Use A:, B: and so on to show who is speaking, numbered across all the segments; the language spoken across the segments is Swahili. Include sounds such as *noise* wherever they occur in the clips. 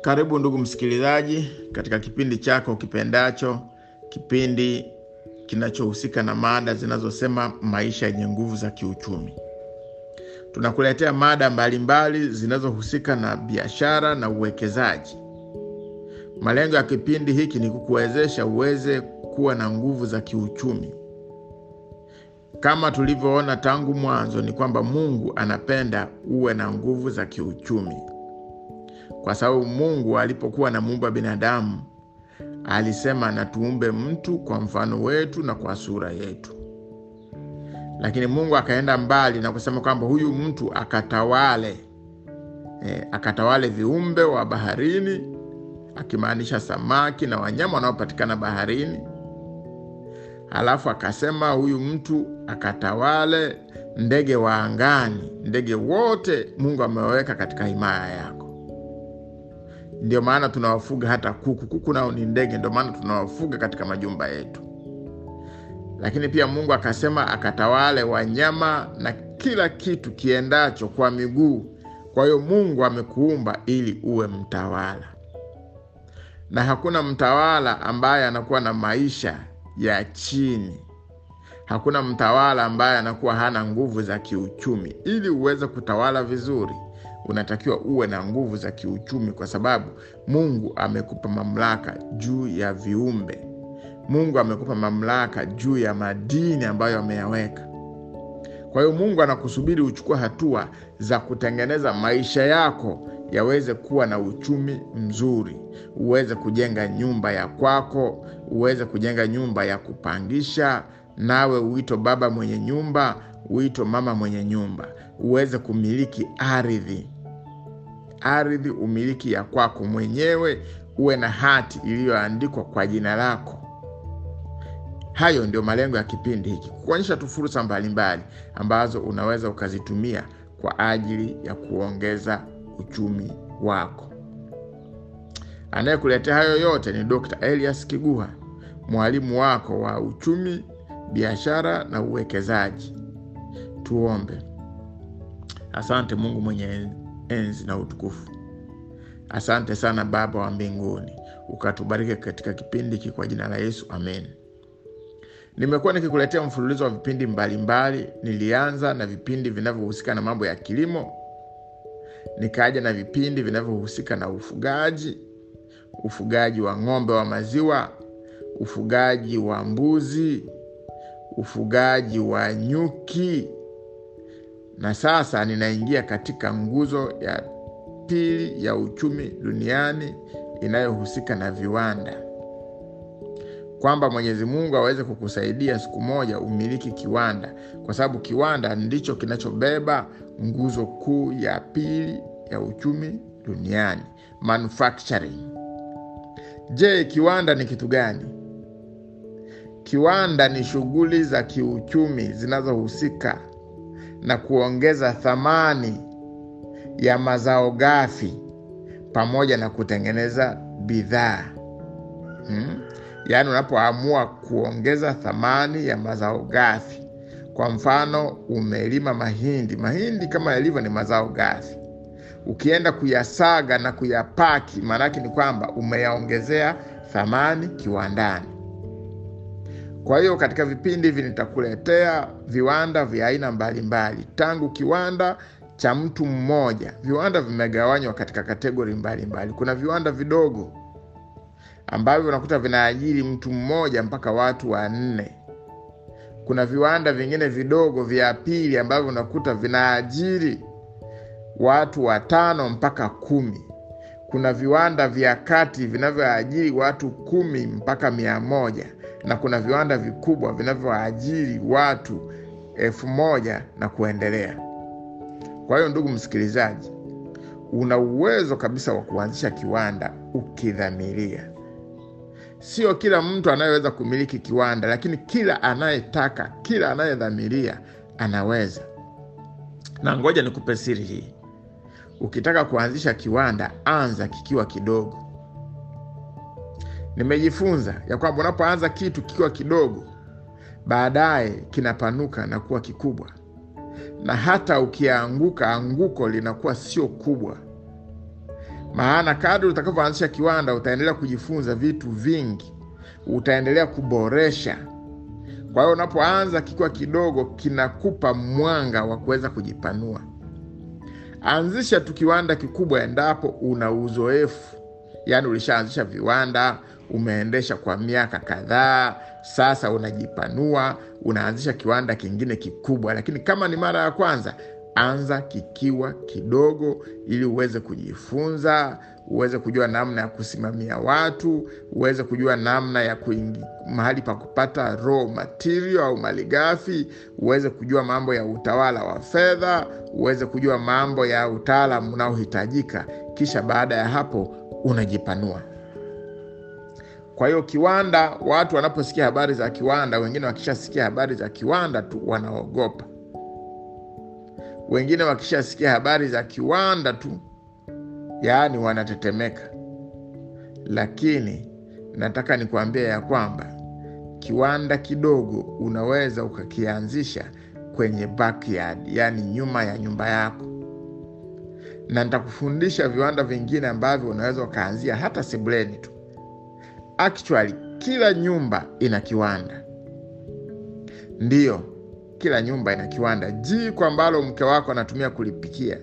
A: Karibu ndugu msikilizaji, katika kipindi chako kipendacho, kipindi kinachohusika na mada zinazosema maisha yenye nguvu za kiuchumi. Tunakuletea mada mbalimbali zinazohusika na biashara na uwekezaji. Malengo ya kipindi hiki ni kukuwezesha uweze kuwa na nguvu za kiuchumi. Kama tulivyoona tangu mwanzo, ni kwamba Mungu anapenda uwe na nguvu za kiuchumi, kwa sababu Mungu alipokuwa na muumba binadamu alisema na tuumbe mtu kwa mfano wetu na kwa sura yetu. Lakini Mungu akaenda mbali na kusema kwamba huyu mtu akatawale, e, akatawale viumbe wa baharini, akimaanisha samaki na wanyama wanaopatikana baharini. Alafu akasema huyu mtu akatawale ndege wa angani. Ndege wote Mungu amewaweka katika himaya yako. Ndio maana tunawafuga hata kuku. Kuku nao ni ndege, ndio maana tunawafuga katika majumba yetu. Lakini pia Mungu akasema akatawale wanyama na kila kitu kiendacho kwa miguu. Kwa hiyo Mungu amekuumba ili uwe mtawala, na hakuna mtawala ambaye anakuwa na maisha ya chini. Hakuna mtawala ambaye anakuwa hana nguvu za kiuchumi. Ili uweze kutawala vizuri, unatakiwa uwe na nguvu za kiuchumi, kwa sababu Mungu amekupa mamlaka juu ya viumbe. Mungu amekupa mamlaka juu ya madini ambayo ameyaweka. Kwa hiyo Mungu anakusubiri uchukue hatua za kutengeneza maisha yako yaweze kuwa na uchumi mzuri, uweze kujenga nyumba ya kwako, uweze kujenga nyumba ya kupangisha, nawe uito baba mwenye nyumba, uito mama mwenye nyumba, uweze kumiliki ardhi, ardhi umiliki ya kwako mwenyewe, uwe na hati iliyoandikwa kwa jina lako. Hayo ndio malengo ya kipindi hiki, kuonyesha tu fursa mbalimbali ambazo unaweza ukazitumia kwa ajili ya kuongeza uchumi wako. Anayekuletea hayo yote ni Dr. Elias Kiguha, mwalimu wako wa uchumi, biashara na uwekezaji. Tuombe. Asante Mungu mwenye enzi na utukufu, asante sana Baba wa mbinguni, ukatubariki katika kipindi hiki kwa jina la Yesu, amen. Nimekuwa nikikuletea mfululizo wa vipindi mbalimbali mbali. Nilianza na vipindi vinavyohusika na mambo ya kilimo, nikaja na vipindi vinavyohusika na ufugaji, ufugaji wa ng'ombe wa maziwa, ufugaji wa mbuzi, ufugaji wa nyuki, na sasa ninaingia katika nguzo ya pili ya uchumi duniani inayohusika na viwanda kwamba Mwenyezi Mungu aweze kukusaidia siku moja umiliki kiwanda, kwa sababu kiwanda ndicho kinachobeba nguzo kuu ya pili ya uchumi duniani, manufacturing. Je, kiwanda ni kitu gani? Kiwanda ni shughuli za kiuchumi zinazohusika na kuongeza thamani ya mazao ghafi pamoja na kutengeneza bidhaa hmm? Yaani, unapoamua kuongeza thamani ya mazao ghafi, kwa mfano umelima mahindi. Mahindi kama yalivyo ni mazao ghafi, ukienda kuyasaga na kuyapaki, maanake ni kwamba umeyaongezea thamani kiwandani. Kwa hiyo katika vipindi hivi nitakuletea viwanda vya aina mbalimbali, tangu kiwanda cha mtu mmoja. Viwanda vimegawanywa katika kategori mbalimbali. Kuna viwanda vidogo ambavyo unakuta vinaajiri mtu mmoja mpaka watu wanne. Kuna viwanda vingine vidogo vya pili ambavyo unakuta vinaajiri watu watano mpaka kumi. Kuna viwanda vya kati vinavyoajiri watu kumi mpaka mia moja na kuna viwanda vikubwa vinavyoajiri watu elfu moja na kuendelea. Kwa hiyo, ndugu msikilizaji, una uwezo kabisa wa kuanzisha kiwanda ukidhamiria. Sio kila mtu anayeweza kumiliki kiwanda, lakini kila anayetaka, kila anayedhamiria anaweza. Na ngoja nikupe siri hii: ukitaka kuanzisha kiwanda, anza kikiwa kidogo. Nimejifunza ya kwamba unapoanza kitu kikiwa kidogo, baadaye kinapanuka na kuwa kikubwa, na hata ukianguka, anguko linakuwa sio kubwa. maana kadri utakavyoanzisha kiwanda utaendelea kujifunza vitu vingi, utaendelea kuboresha. Kwa hiyo unapoanza kikiwa kidogo, kinakupa mwanga wa kuweza kujipanua. Anzisha tu kiwanda kikubwa endapo una uzoefu, yaani ulishaanzisha viwanda, umeendesha kwa miaka kadhaa, sasa unajipanua, unaanzisha kiwanda kingine kikubwa. Lakini kama ni mara ya kwanza, anza kikiwa kidogo, ili uweze kujifunza, uweze kujua namna ya kusimamia watu, uweze kujua namna ya kuingi, mahali pa kupata raw material au malighafi, uweze kujua mambo ya utawala wa fedha, uweze kujua mambo ya utaalamu unaohitajika. Kisha baada ya hapo unajipanua. Kwa hiyo kiwanda, watu wanaposikia habari za kiwanda, wengine wakishasikia habari za kiwanda tu wanaogopa, wengine wakishasikia habari za kiwanda tu yaani wanatetemeka. Lakini nataka nikuambia ya kwamba kiwanda kidogo unaweza ukakianzisha kwenye backyard, yaani nyuma ya nyumba yako, na nitakufundisha viwanda vingine ambavyo unaweza ukaanzia hata sebuleni tu. Actually, kila nyumba ina kiwanda, ndiyo, kila nyumba ina kiwanda. Jiko ambalo mke wako anatumia kulipikia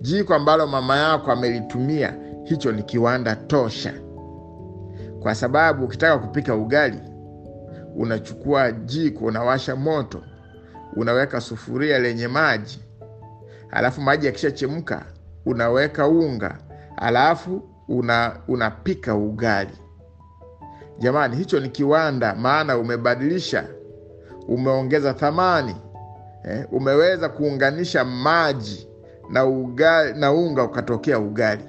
A: jiko ambalo mama yako amelitumia, hicho ni kiwanda tosha, kwa sababu ukitaka kupika ugali unachukua jiko, unawasha moto, unaweka sufuria lenye maji, alafu maji yakishachemka unaweka unga, alafu una, unapika ugali. Jamani, hicho ni kiwanda, maana umebadilisha, umeongeza thamani eh, umeweza kuunganisha maji na ugali, na unga ukatokea ugali.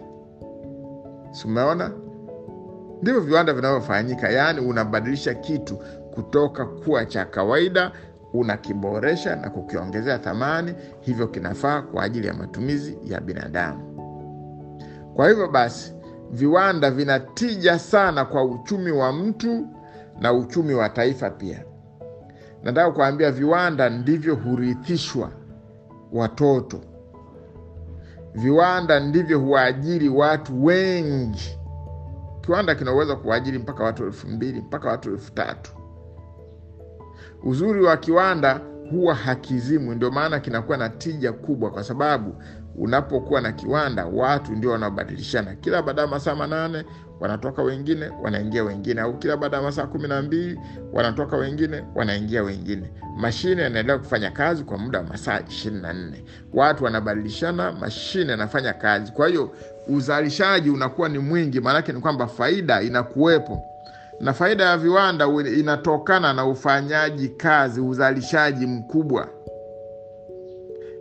A: Si umeona? Ndivyo viwanda vinavyofanyika, yaani unabadilisha kitu kutoka kuwa cha kawaida, unakiboresha na kukiongezea thamani, hivyo kinafaa kwa ajili ya matumizi ya binadamu. Kwa hivyo basi, viwanda vinatija sana kwa uchumi wa mtu na uchumi wa taifa pia. Nataka kuambia, viwanda ndivyo hurithishwa watoto viwanda ndivyo huwaajiri watu wengi. Kiwanda kinaweza kuwaajiri mpaka watu elfu mbili mpaka watu elfu tatu. Uzuri wa kiwanda huwa hakizimwi, ndio maana kinakuwa na tija kubwa, kwa sababu unapokuwa na kiwanda watu ndio wanaobadilishana. Kila baada ya masaa manane wanatoka wengine, wanaingia wengine, au kila baada ya masaa kumi na mbili wanatoka wengine, wanaingia wengine. Mashine yanaendelea kufanya kazi kwa muda wa masaa ishirini na nne. Watu wanabadilishana, mashine yanafanya kazi. Kwa hiyo uzalishaji unakuwa ni mwingi, maanake ni kwamba faida inakuwepo, na faida ya viwanda inatokana na ufanyaji kazi, uzalishaji mkubwa.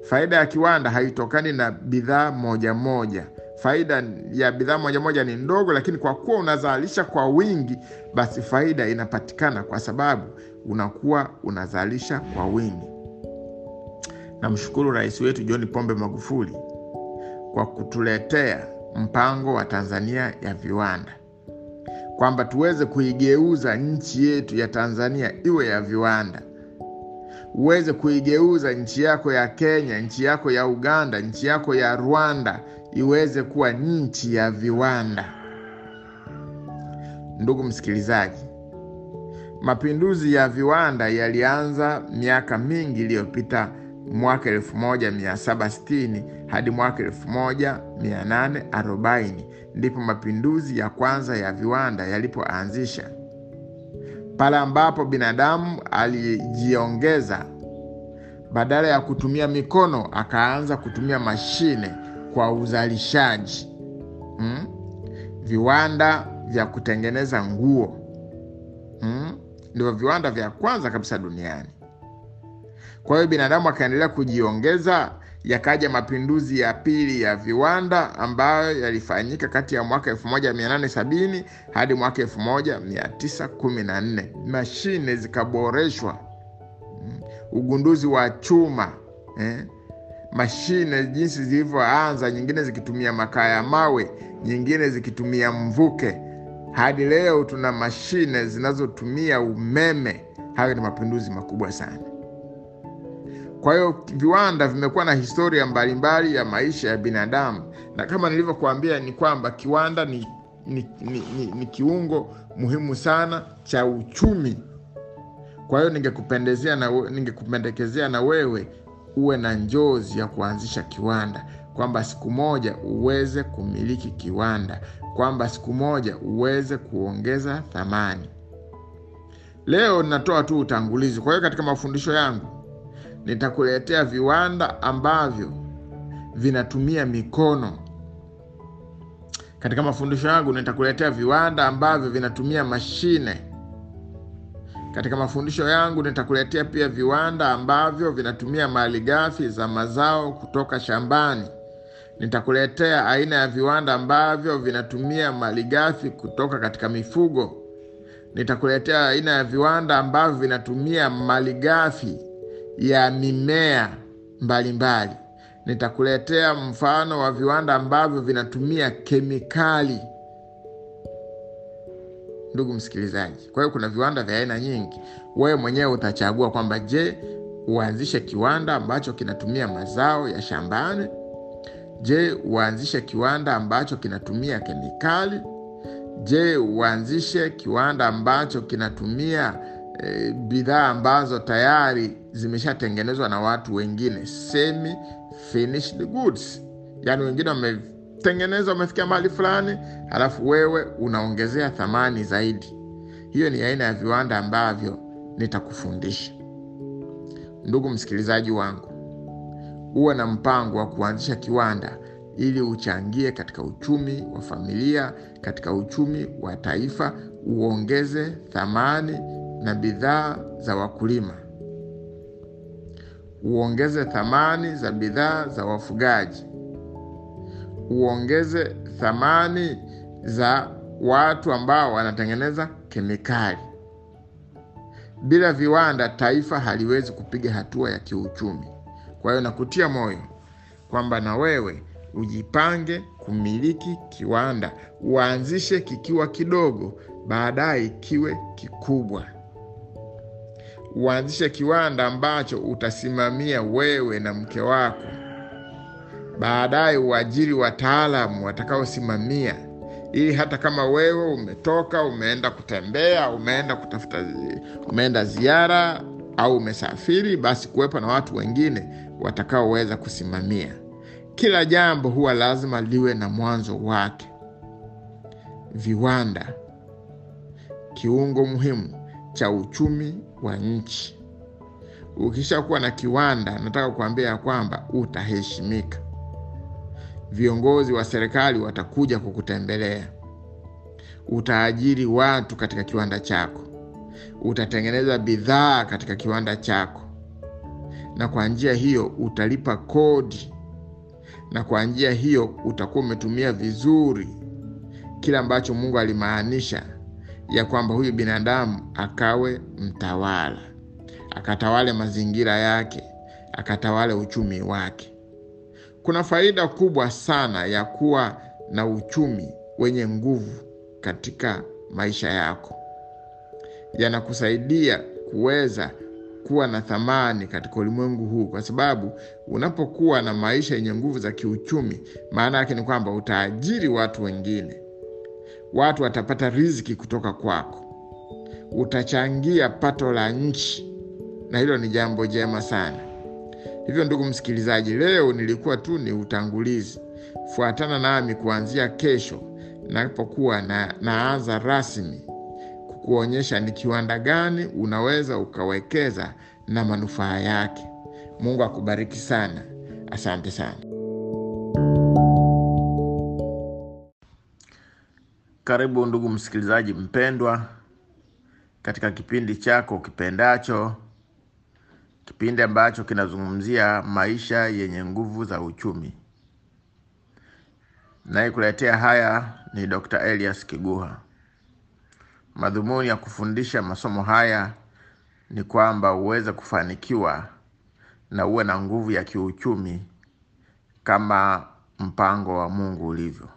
A: Faida ya kiwanda haitokani na bidhaa moja moja. Faida ya bidhaa moja moja ni ndogo, lakini kwa kuwa unazalisha kwa wingi, basi faida inapatikana kwa sababu unakuwa unazalisha kwa wingi. Namshukuru Rais wetu John Pombe Magufuli kwa kutuletea mpango wa Tanzania ya viwanda, kwamba tuweze kuigeuza nchi yetu ya Tanzania iwe ya viwanda uweze kuigeuza nchi yako ya Kenya, nchi yako ya Uganda, nchi yako ya Rwanda iweze kuwa nchi ya viwanda. Ndugu msikilizaji, mapinduzi ya viwanda yalianza miaka mingi iliyopita, mwaka 1760 hadi mwaka 1840 ndipo mapinduzi ya kwanza ya viwanda yalipoanzisha pale ambapo binadamu alijiongeza, badala ya kutumia mikono akaanza kutumia mashine kwa uzalishaji hmm? Viwanda vya kutengeneza nguo hmm? Ndivyo viwanda vya kwanza kabisa duniani. Kwa hiyo binadamu akaendelea kujiongeza, yakaja mapinduzi ya pili ya viwanda ambayo yalifanyika kati ya mwaka 1870 hadi mwaka 1914. Mashine zikaboreshwa, ugunduzi wa chuma eh? Mashine jinsi zilivyoanza, nyingine zikitumia makaa ya mawe, nyingine zikitumia mvuke, hadi leo tuna mashine zinazotumia umeme. Hayo ni mapinduzi makubwa sana. Kwa hiyo viwanda vimekuwa na historia mbalimbali ya maisha ya binadamu, na kama nilivyokuambia ni kwamba kiwanda ni, ni, ni, ni, ni kiungo muhimu sana cha uchumi. Kwa hiyo ningekupendezea na ningekupendekezea na wewe uwe na njozi ya kuanzisha kiwanda, kwamba siku moja uweze kumiliki kiwanda, kwamba siku moja uweze kuongeza thamani. Leo ninatoa tu utangulizi. Kwa hiyo katika mafundisho yangu nitakuletea viwanda ambavyo vinatumia mikono. Katika mafundisho yangu nitakuletea viwanda ambavyo vinatumia mashine. Katika mafundisho yangu nitakuletea pia viwanda ambavyo vinatumia malighafi za mazao kutoka shambani. Nitakuletea aina ya viwanda ambavyo vinatumia malighafi kutoka katika mifugo. Nitakuletea aina ya viwanda ambavyo vinatumia malighafi ya mimea mbalimbali. Nitakuletea mfano wa viwanda ambavyo vinatumia kemikali. Ndugu msikilizaji, kwa hiyo kuna viwanda vya aina nyingi. Wewe mwenyewe utachagua kwamba je, uanzishe kiwanda ambacho kinatumia mazao ya shambani? Je, uanzishe kiwanda ambacho kinatumia kemikali? Je, uanzishe kiwanda ambacho kinatumia e, bidhaa ambazo tayari zimeshatengenezwa na watu wengine, semi finished goods, yaani wengine wametengeneza, wamefikia mahali fulani, halafu wewe unaongezea thamani zaidi. Hiyo ni aina ya viwanda ambavyo nitakufundisha. Ndugu msikilizaji wangu, uwe na mpango wa kuanzisha kiwanda ili uchangie katika uchumi wa familia, katika uchumi wa taifa, uongeze thamani na bidhaa za wakulima, uongeze thamani za bidhaa za wafugaji, uongeze thamani za watu ambao wanatengeneza kemikali. Bila viwanda, taifa haliwezi kupiga hatua ya kiuchumi. Kwa hiyo nakutia moyo kwamba na wewe ujipange kumiliki kiwanda, uanzishe kikiwa kidogo, baadaye kiwe kikubwa. Uanzishe kiwanda ambacho utasimamia wewe na mke wako, baadaye uajiri wataalamu watakaosimamia, ili hata kama wewe umetoka umeenda kutembea, umeenda kutafuta, umeenda ziara au umesafiri, basi kuwepo na watu wengine watakaoweza kusimamia. Kila jambo huwa lazima liwe na mwanzo wake. Viwanda, kiungo muhimu cha uchumi wa nchi. Ukishakuwa na kiwanda, nataka kuambia ya kwamba utaheshimika. Viongozi wa serikali watakuja kukutembelea. Utaajiri watu katika kiwanda chako, utatengeneza bidhaa katika kiwanda chako, na kwa njia hiyo utalipa kodi na kwa njia hiyo utakuwa umetumia vizuri kile ambacho Mungu alimaanisha ya kwamba huyu binadamu akawe mtawala, akatawale mazingira yake, akatawale uchumi wake. Kuna faida kubwa sana ya kuwa na uchumi wenye nguvu katika maisha yako. Yanakusaidia kuweza kuwa na thamani katika ulimwengu huu, kwa sababu unapokuwa na maisha yenye nguvu za kiuchumi, maana yake ni kwamba utaajiri watu wengine, watu watapata riziki kutoka kwako, utachangia pato la nchi, na hilo ni jambo jema sana. Hivyo ndugu msikilizaji, leo nilikuwa tu ni utangulizi. Fuatana nami kuanzia kesho napokuwa na, naanza rasmi kukuonyesha ni kiwanda gani unaweza ukawekeza na manufaa yake. Mungu akubariki sana. Asante sana. Karibu ndugu msikilizaji mpendwa, katika kipindi chako kipendacho, kipindi ambacho kinazungumzia maisha yenye nguvu za uchumi. Nayekuletea haya ni Dr. Elias Kiguha. Madhumuni ya kufundisha masomo haya ni kwamba uweze kufanikiwa na uwe na nguvu ya kiuchumi kama mpango wa Mungu ulivyo.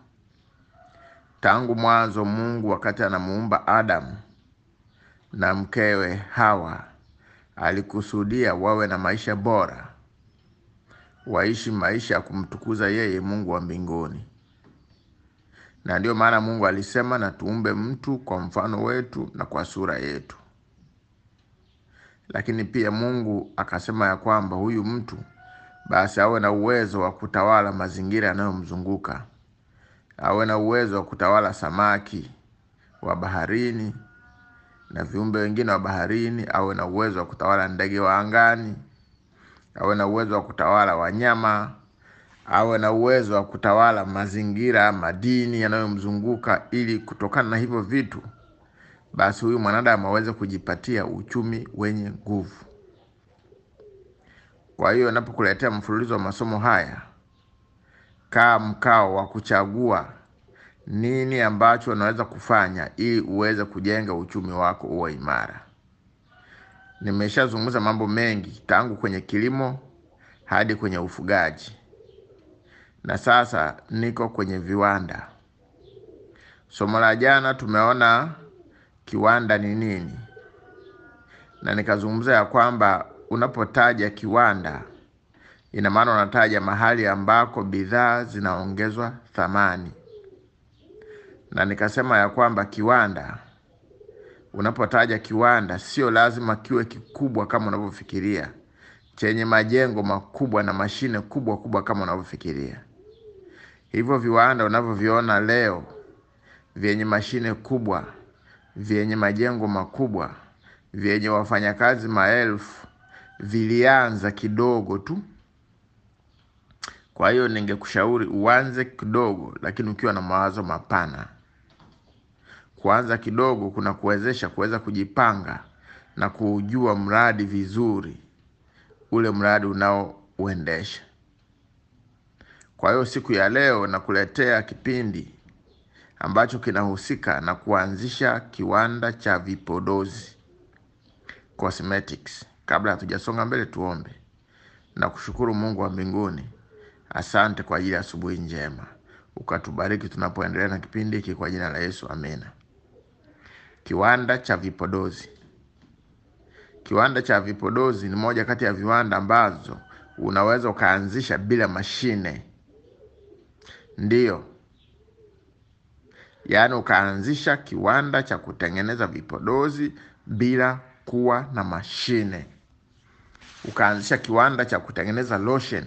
A: Tangu mwanzo, Mungu wakati anamuumba Adamu na mkewe Hawa alikusudia wawe na maisha bora, waishi maisha ya kumtukuza yeye Mungu wa mbinguni. na ndiyo maana Mungu alisema na tuumbe mtu kwa mfano wetu na kwa sura yetu. Lakini pia Mungu akasema ya kwamba huyu mtu basi awe na uwezo wa kutawala mazingira yanayomzunguka, awe na uwezo wa kutawala samaki wa baharini na viumbe wengine wa baharini, awe na uwezo wa kutawala ndege wa angani, awe na uwezo wa kutawala wanyama, awe na uwezo wa kutawala mazingira, madini yanayomzunguka, ili kutokana na hivyo vitu basi huyu mwanadamu aweze kujipatia uchumi wenye nguvu. Kwa hiyo napokuletea mfululizo wa masomo haya, kaa mkao wa kuchagua nini ambacho unaweza kufanya ili uweze kujenga uchumi wako uwe imara. Nimeshazungumza mambo mengi tangu kwenye kilimo hadi kwenye ufugaji, na sasa niko kwenye viwanda. Somo la jana tumeona kiwanda ni nini, na nikazungumza ya kwamba unapotaja kiwanda, ina maana unataja mahali ambako bidhaa zinaongezwa thamani, na nikasema ya kwamba kiwanda, unapotaja kiwanda, sio lazima kiwe kikubwa kama unavyofikiria, chenye majengo makubwa na mashine kubwa kubwa kama unavyofikiria. Hivyo viwanda unavyoviona leo vyenye mashine kubwa, vyenye majengo makubwa, vyenye wafanyakazi maelfu, vilianza kidogo tu. Kwa hiyo ningekushauri uanze kidogo, lakini ukiwa na mawazo mapana. Kuanza kidogo kuna kuwezesha kuweza kujipanga na kuujua mradi vizuri, ule mradi unaouendesha. Kwa hiyo siku ya leo nakuletea kipindi ambacho kinahusika na kuanzisha kiwanda cha vipodozi cosmetics. Kabla hatujasonga mbele, tuombe na kushukuru Mungu wa mbinguni. Asante kwa ajili ya asubuhi njema, ukatubariki tunapoendelea na kipindi hiki kwa jina la Yesu, amina. Kiwanda cha vipodozi. Kiwanda cha vipodozi ni moja kati ya viwanda ambazo unaweza ukaanzisha bila mashine, ndiyo. Yaani ukaanzisha kiwanda cha kutengeneza vipodozi bila kuwa na mashine, ukaanzisha kiwanda cha kutengeneza lotion,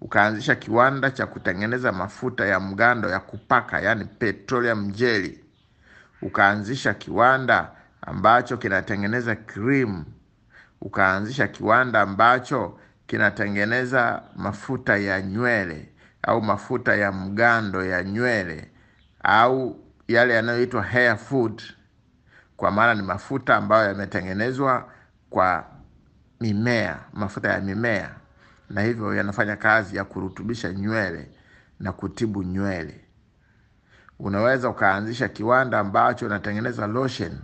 A: ukaanzisha kiwanda cha kutengeneza mafuta ya mgando ya kupaka, yani petroleum jelly, ukaanzisha kiwanda ambacho kinatengeneza cream, ukaanzisha kiwanda ambacho kinatengeneza mafuta ya nywele au mafuta ya mgando ya nywele au yale yanayoitwa hair food, kwa maana ni mafuta ambayo yametengenezwa kwa mimea, mafuta ya mimea, na hivyo yanafanya kazi ya kurutubisha nywele na kutibu nywele. Unaweza ukaanzisha kiwanda ambacho unatengeneza lotion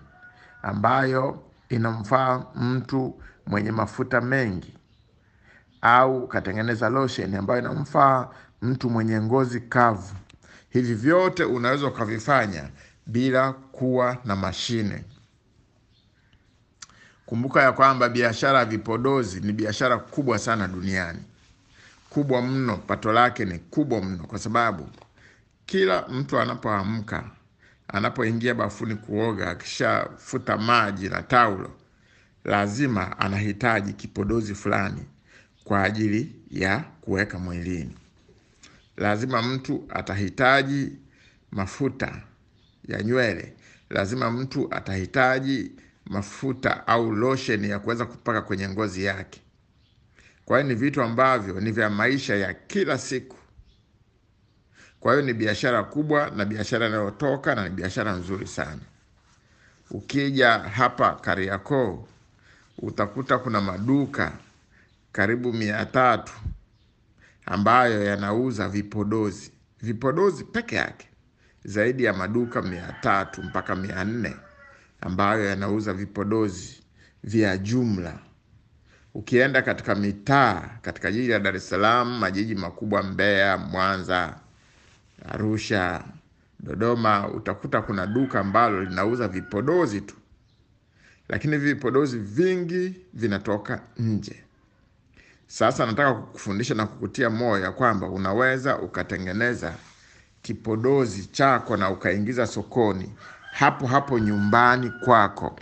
A: ambayo inamfaa mtu mwenye mafuta mengi, au ukatengeneza lotion ambayo inamfaa mtu mwenye ngozi kavu. Hivi vyote unaweza ukavifanya bila kuwa na mashine. Kumbuka ya kwamba biashara ya vipodozi ni biashara kubwa sana duniani, kubwa mno. Pato lake ni kubwa mno, kwa sababu kila mtu anapoamka, anapoingia bafuni kuoga, akishafuta maji na taulo, lazima anahitaji kipodozi fulani kwa ajili ya kuweka mwilini. Lazima mtu atahitaji mafuta ya nywele, lazima mtu atahitaji mafuta au losheni ya kuweza kupaka kwenye ngozi yake. Kwa hiyo ni vitu ambavyo ni vya maisha ya kila siku. Kwa hiyo ni biashara kubwa na biashara inayotoka na ni biashara nzuri sana. Ukija hapa Kariakoo utakuta kuna maduka karibu mia tatu ambayo yanauza vipodozi, vipodozi peke yake, zaidi ya maduka mia tatu mpaka mia nne ambayo yanauza vipodozi vya jumla. Ukienda katika mitaa katika jiji la Dar es Salaam, majiji makubwa Mbeya, Mwanza, Arusha, Dodoma, utakuta kuna duka ambalo linauza vipodozi tu, lakini vipodozi vingi vinatoka nje. Sasa nataka kukufundisha na kukutia moyo ya kwamba unaweza ukatengeneza kipodozi chako na ukaingiza sokoni hapo hapo nyumbani kwako.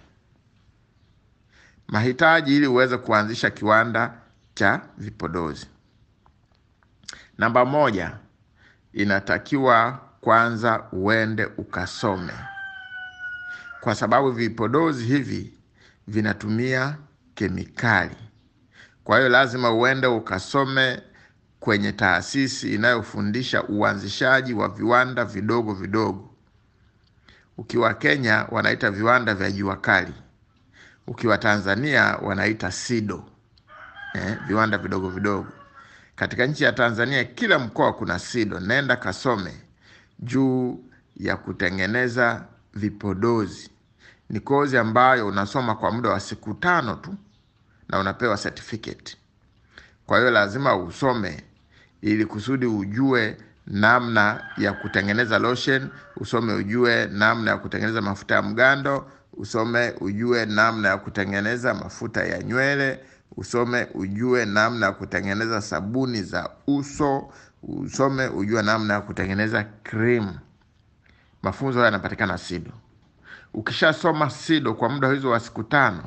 A: Mahitaji ili uweze kuanzisha kiwanda cha vipodozi. Namba moja, inatakiwa kwanza uende ukasome, kwa sababu vipodozi hivi vinatumia kemikali. Kwa hiyo lazima uende ukasome kwenye taasisi inayofundisha uanzishaji wa viwanda vidogo vidogo. Ukiwa Kenya wanaita viwanda vya jua kali, ukiwa Tanzania wanaita SIDO, eh, viwanda vidogo vidogo. Katika nchi ya Tanzania kila mkoa kuna SIDO. Nenda kasome juu ya kutengeneza vipodozi. Ni kozi ambayo unasoma kwa muda wa siku tano tu na unapewa certificate. Kwa hiyo lazima usome ili kusudi ujue namna ya kutengeneza lotion, usome ujue namna ya kutengeneza mafuta ya mgando, usome ujue namna ya kutengeneza mafuta ya nywele, usome ujue namna ya kutengeneza sabuni za uso, usome ujue namna ya kutengeneza cream. Mafunzo haya yanapatikana SIDO. Ukishasoma SIDO kwa muda hizo wa siku tano,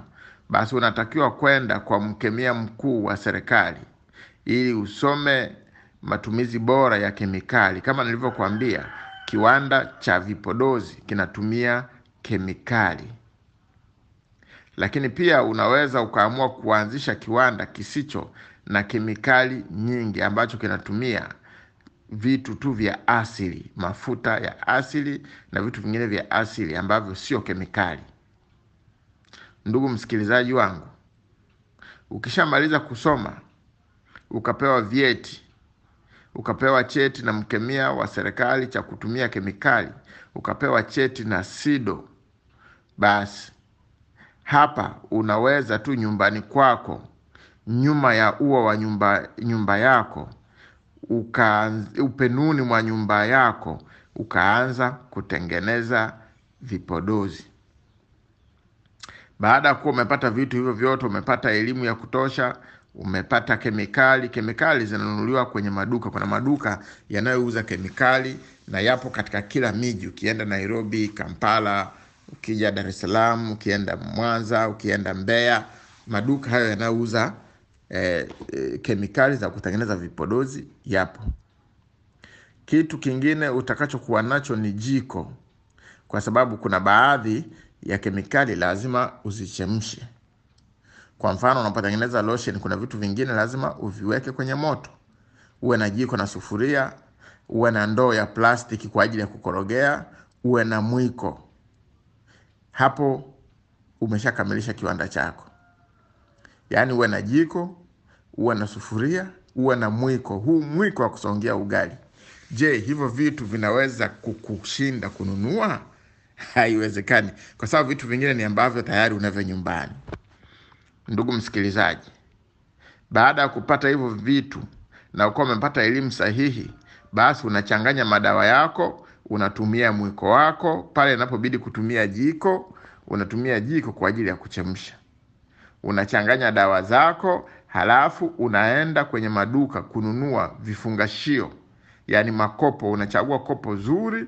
A: basi unatakiwa kwenda kwa mkemia mkuu wa serikali ili usome matumizi bora ya kemikali. Kama nilivyokuambia, kiwanda cha vipodozi kinatumia kemikali, lakini pia unaweza ukaamua kuanzisha kiwanda kisicho na kemikali nyingi, ambacho kinatumia vitu tu vya asili, mafuta ya asili na vitu vingine vya asili ambavyo sio kemikali. Ndugu msikilizaji wangu, ukishamaliza kusoma ukapewa vyeti, ukapewa cheti na mkemia wa serikali cha kutumia kemikali, ukapewa cheti na SIDO, basi hapa unaweza tu nyumbani kwako, nyuma ya ua wa nyumba, nyumba yako uka, upenuni mwa nyumba yako ukaanza kutengeneza vipodozi. Baada ya kuwa umepata vitu hivyo vyote, umepata elimu ya kutosha, umepata kemikali. Kemikali zinanunuliwa kwenye maduka. Kuna maduka yanayouza kemikali na yapo katika kila miji. Ukienda Nairobi, Kampala, ukija Dar es Salaam, ukienda Mwanza, ukienda Mbeya, maduka hayo yanayouza eh, eh, kemikali za kutengeneza vipodozi yapo. Kitu kingine utakachokuwa nacho ni jiko, kwa sababu kuna baadhi ya kemikali lazima uzichemshe. Kwa mfano, unapotengeneza lotion, kuna vitu vingine lazima uviweke kwenye moto. Uwe na jiko na sufuria, uwe na ndoo ya plastiki kwa ajili ya kukorogea, uwe na mwiko. Hapo umeshakamilisha kiwanda chako. Yaani uwe na jiko, uwe na sufuria, uwe na mwiko. Huu mwiko wa kusongea ugali. Je, hivyo vitu vinaweza kukushinda kununua? Haiwezekani, kwa sababu vitu vingine ni ambavyo tayari unavyo nyumbani. Ndugu msikilizaji, baada ya kupata hivyo vitu na ukawa umepata elimu sahihi, basi unachanganya madawa yako, unatumia mwiko wako. Pale inapobidi kutumia jiko, unatumia jiko kwa ajili ya kuchemsha. Unachanganya dawa zako, halafu unaenda kwenye maduka kununua vifungashio, yaani makopo. Unachagua kopo zuri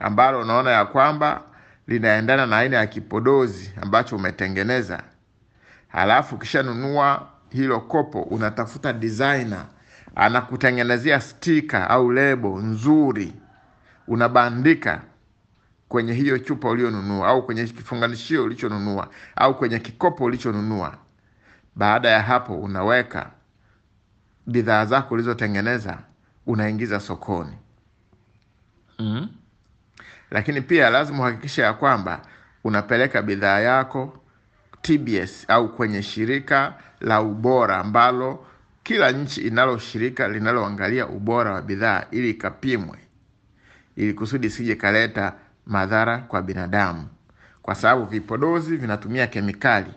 A: ambalo unaona ya kwamba linaendana na aina ya kipodozi ambacho umetengeneza. Halafu ukishanunua hilo kopo, unatafuta designer anakutengenezea stika au lebo nzuri, unabandika kwenye hiyo chupa ulionunua au kwenye kifunganishio ulichonunua au kwenye kikopo ulichonunua. Baada ya hapo, unaweka bidhaa zako ulizotengeneza, unaingiza sokoni. mm. Lakini pia lazima uhakikishe ya kwamba unapeleka bidhaa yako TBS au kwenye shirika la ubora ambalo kila nchi inalo shirika linaloangalia ubora wa bidhaa ili ikapimwe, ili kusudi isije kaleta madhara kwa binadamu, kwa sababu vipodozi vinatumia kemikali.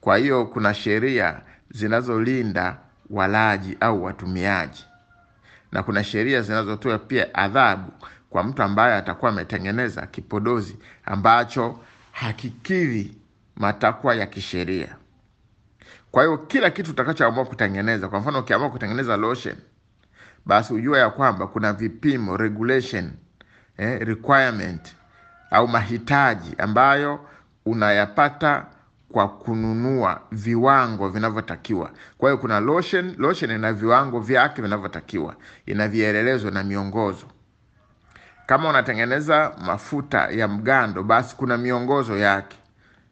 A: Kwa hiyo kuna sheria zinazolinda walaji au watumiaji, na kuna sheria zinazotoa pia adhabu kwa mtu ambaye atakuwa ametengeneza kipodozi ambacho hakikidhi matakwa ya kisheria. Kwa hiyo kila kitu utakachoamua kutengeneza, kwa mfano ukiamua kutengeneza lotion, basi ujua ya kwamba kuna vipimo regulation, eh, requirement au mahitaji ambayo unayapata kwa kununua viwango vinavyotakiwa. Kwa hiyo kuna lotion, lotion ina viwango vyake vinavyotakiwa, ina vielelezo na miongozo. Kama unatengeneza mafuta ya mgando, basi kuna miongozo yake.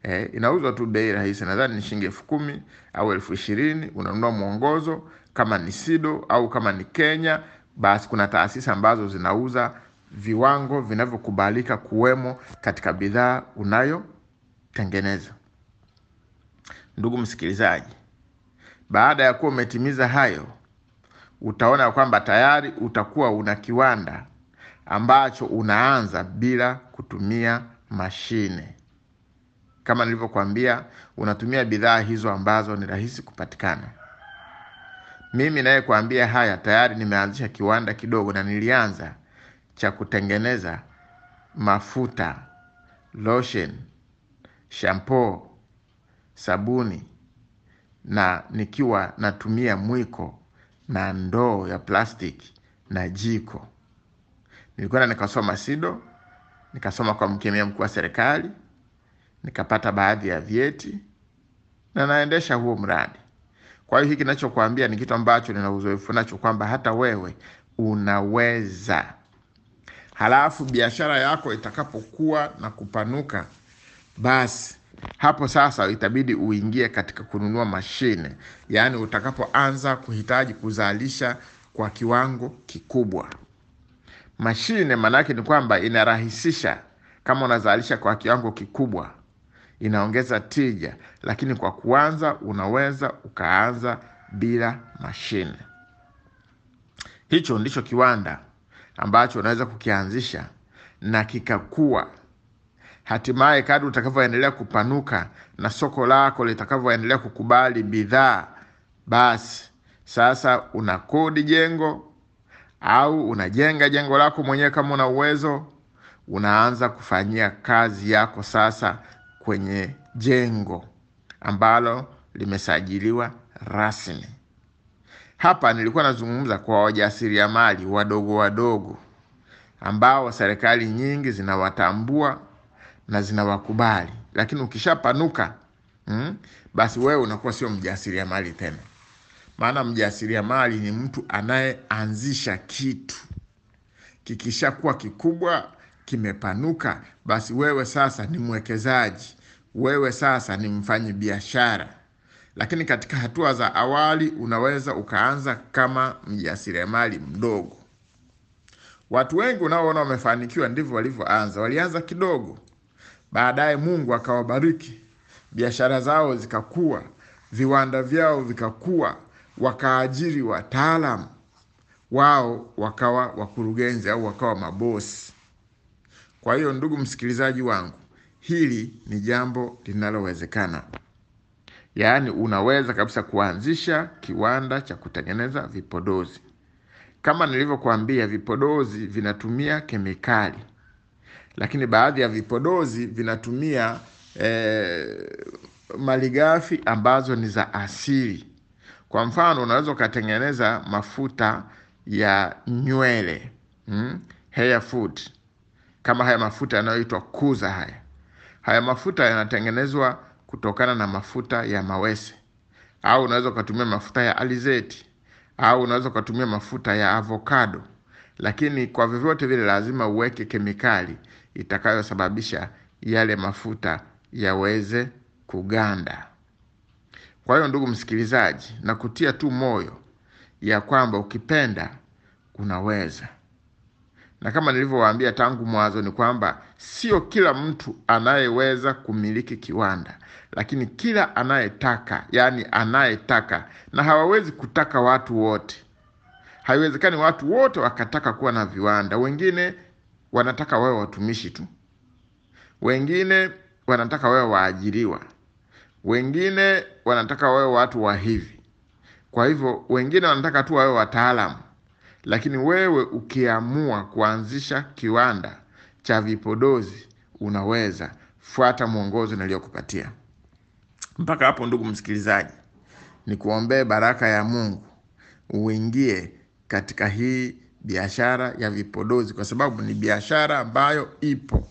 A: Eh, inauzwa tu bei rahisi, nadhani ni shilingi elfu kumi au elfu ishirini. Unanunua mwongozo. Kama ni Sido au kama ni Kenya, basi kuna taasisi ambazo zinauza viwango vinavyokubalika kuwemo katika bidhaa unayotengeneza. Ndugu msikilizaji, baada ya kuwa umetimiza hayo, utaona kwamba tayari utakuwa una kiwanda ambacho unaanza bila kutumia mashine. Kama nilivyokuambia, unatumia bidhaa hizo ambazo ni rahisi kupatikana. Mimi nayekuambia haya, tayari nimeanzisha kiwanda kidogo, na nilianza cha kutengeneza mafuta, lotion, shampoo, sabuni na nikiwa natumia mwiko na ndoo ya plastiki na jiko. Nilikwenda nikasoma Sido, nikasoma kwa mkemia mkuu wa serikali, nikapata baadhi ya vyeti na naendesha huo mradi. Kwa hiyo hiki nachokuambia ni kitu ambacho nina uzoefu nacho kwamba hata wewe unaweza. Halafu biashara yako itakapokuwa na kupanuka, basi hapo sasa itabidi uingie katika kununua mashine, yaani utakapoanza kuhitaji kuzalisha kwa kiwango kikubwa. Mashine maanake ni kwamba inarahisisha. Kama unazalisha kwa kiwango kikubwa, inaongeza tija, lakini kwa kuanza, unaweza ukaanza bila mashine. Hicho ndicho kiwanda ambacho unaweza kukianzisha na kikakua. Hatimaye kadri utakavyoendelea kupanuka na soko lako litakavyoendelea kukubali bidhaa, basi sasa una kodi jengo au unajenga jengo lako mwenyewe kama una uwezo, unaanza kufanyia kazi yako sasa kwenye jengo ambalo limesajiliwa rasmi. Hapa nilikuwa nazungumza kwa wajasiriamali wadogo wadogo ambao serikali nyingi zinawatambua na zinawakubali, lakini ukishapanuka mm, basi wewe unakuwa sio mjasiriamali tena. Maana mjasiriamali ni mtu anayeanzisha kitu kikishakuwa kikubwa, kimepanuka, basi wewe sasa ni mwekezaji, wewe sasa ni mfanyi biashara. Lakini katika hatua za awali unaweza ukaanza kama mjasiriamali mdogo. Watu wengi unaoona wamefanikiwa ndivyo walivyoanza. Walianza kidogo, baadaye Mungu akawabariki, biashara zao zikakua, viwanda vyao vikakua, wakaajiri wataalamu wao, wakawa wakurugenzi au wakawa mabosi. Kwa hiyo, ndugu msikilizaji wangu, hili ni jambo linalowezekana. Yaani unaweza kabisa kuanzisha kiwanda cha kutengeneza vipodozi. Kama nilivyokuambia, vipodozi vinatumia kemikali, lakini baadhi ya vipodozi vinatumia eh, malighafi ambazo ni za asili. Kwa mfano, unaweza ukatengeneza mafuta ya nywele hmm? hair food, kama haya mafuta yanayoitwa kuza. Haya haya mafuta yanatengenezwa kutokana na mafuta ya mawese, au unaweza ukatumia mafuta ya alizeti, au unaweza ukatumia mafuta ya avocado. Lakini kwa vyovyote vile lazima uweke kemikali itakayosababisha yale mafuta yaweze kuganda. Kwa hiyo, ndugu msikilizaji, na kutia tu moyo ya kwamba ukipenda unaweza, na kama nilivyowaambia tangu mwanzo ni kwamba sio kila mtu anayeweza kumiliki kiwanda, lakini kila anayetaka, yani anayetaka, na hawawezi kutaka watu wote. Haiwezekani watu wote wakataka kuwa na viwanda. Wengine wanataka wawe watumishi tu, wengine wanataka wawe waajiriwa, wengine wanataka wawe watu wa hivi. Kwa hivyo, wengine wanataka tu wawe wataalamu. Lakini wewe ukiamua kuanzisha kiwanda cha vipodozi unaweza. Fuata mwongozo niliyokupatia. Mpaka hapo, ndugu msikilizaji, nikuombee baraka ya Mungu uingie katika hii biashara ya vipodozi, kwa sababu ni biashara ambayo ipo.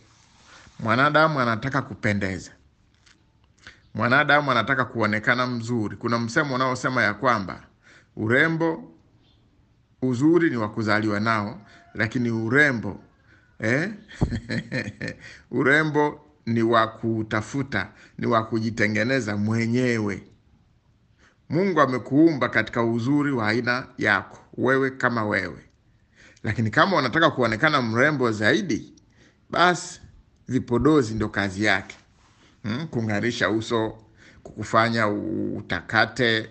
A: Mwanadamu anataka kupendeza, mwanadamu anataka kuonekana mzuri. Kuna msemo unaosema ya kwamba urembo, uzuri ni wa kuzaliwa nao, lakini urembo eh? *laughs* urembo ni wa kutafuta, ni wa kujitengeneza mwenyewe. Mungu amekuumba katika uzuri wa aina yako, wewe kama wewe. Lakini kama unataka kuonekana mrembo zaidi, basi vipodozi ndio kazi yake. Hmm, kung'arisha uso, kukufanya utakate,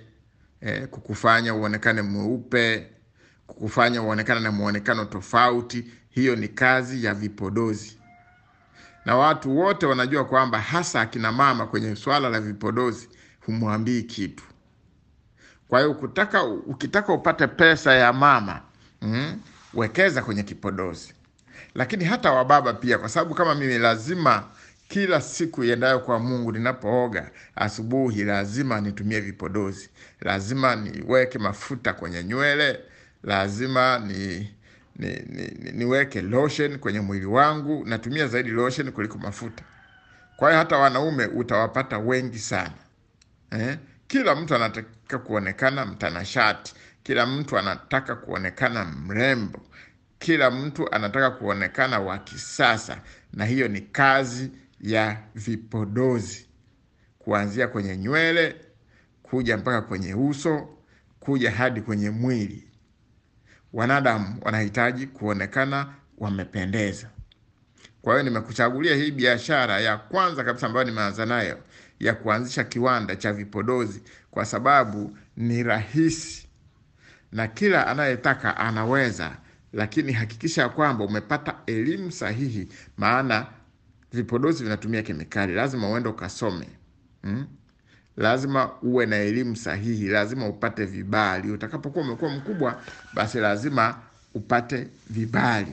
A: eh, kukufanya uonekane mweupe, kukufanya uonekana na muonekano tofauti. Hiyo ni kazi ya vipodozi, na watu wote wanajua kwamba hasa akina mama kwenye swala la vipodozi humwambii kitu. Kwa hiyo ukitaka, ukitaka upate pesa ya mama mm, wekeza kwenye kipodozi. Lakini hata wababa pia, kwa sababu kama mimi lazima kila siku iendayo kwa Mungu ninapooga asubuhi, lazima nitumie vipodozi, lazima niweke mafuta kwenye nywele, lazima ni, ni, ni, ni, niweke lotion kwenye mwili wangu. Natumia zaidi lotion kuliko mafuta. Kwa hiyo hata wanaume utawapata wengi sana eh? Kila mtu anataka kuonekana mtanashati, kila mtu anataka kuonekana mrembo, kila mtu anataka kuonekana wa kisasa, na hiyo ni kazi ya vipodozi, kuanzia kwenye nywele kuja mpaka kwenye uso kuja hadi kwenye mwili. Wanadamu wanahitaji kuonekana wamependeza. Kwa hiyo nimekuchagulia hii biashara ya kwanza kabisa ambayo nimeanza nayo ya kuanzisha kiwanda cha vipodozi, kwa sababu ni rahisi na kila anayetaka anaweza, lakini hakikisha kwamba umepata elimu sahihi, maana vipodozi vinatumia kemikali. Lazima uende ukasome hmm? Lazima uwe na elimu sahihi, lazima upate vibali. Utakapokuwa umekuwa mkubwa, basi lazima upate vibali,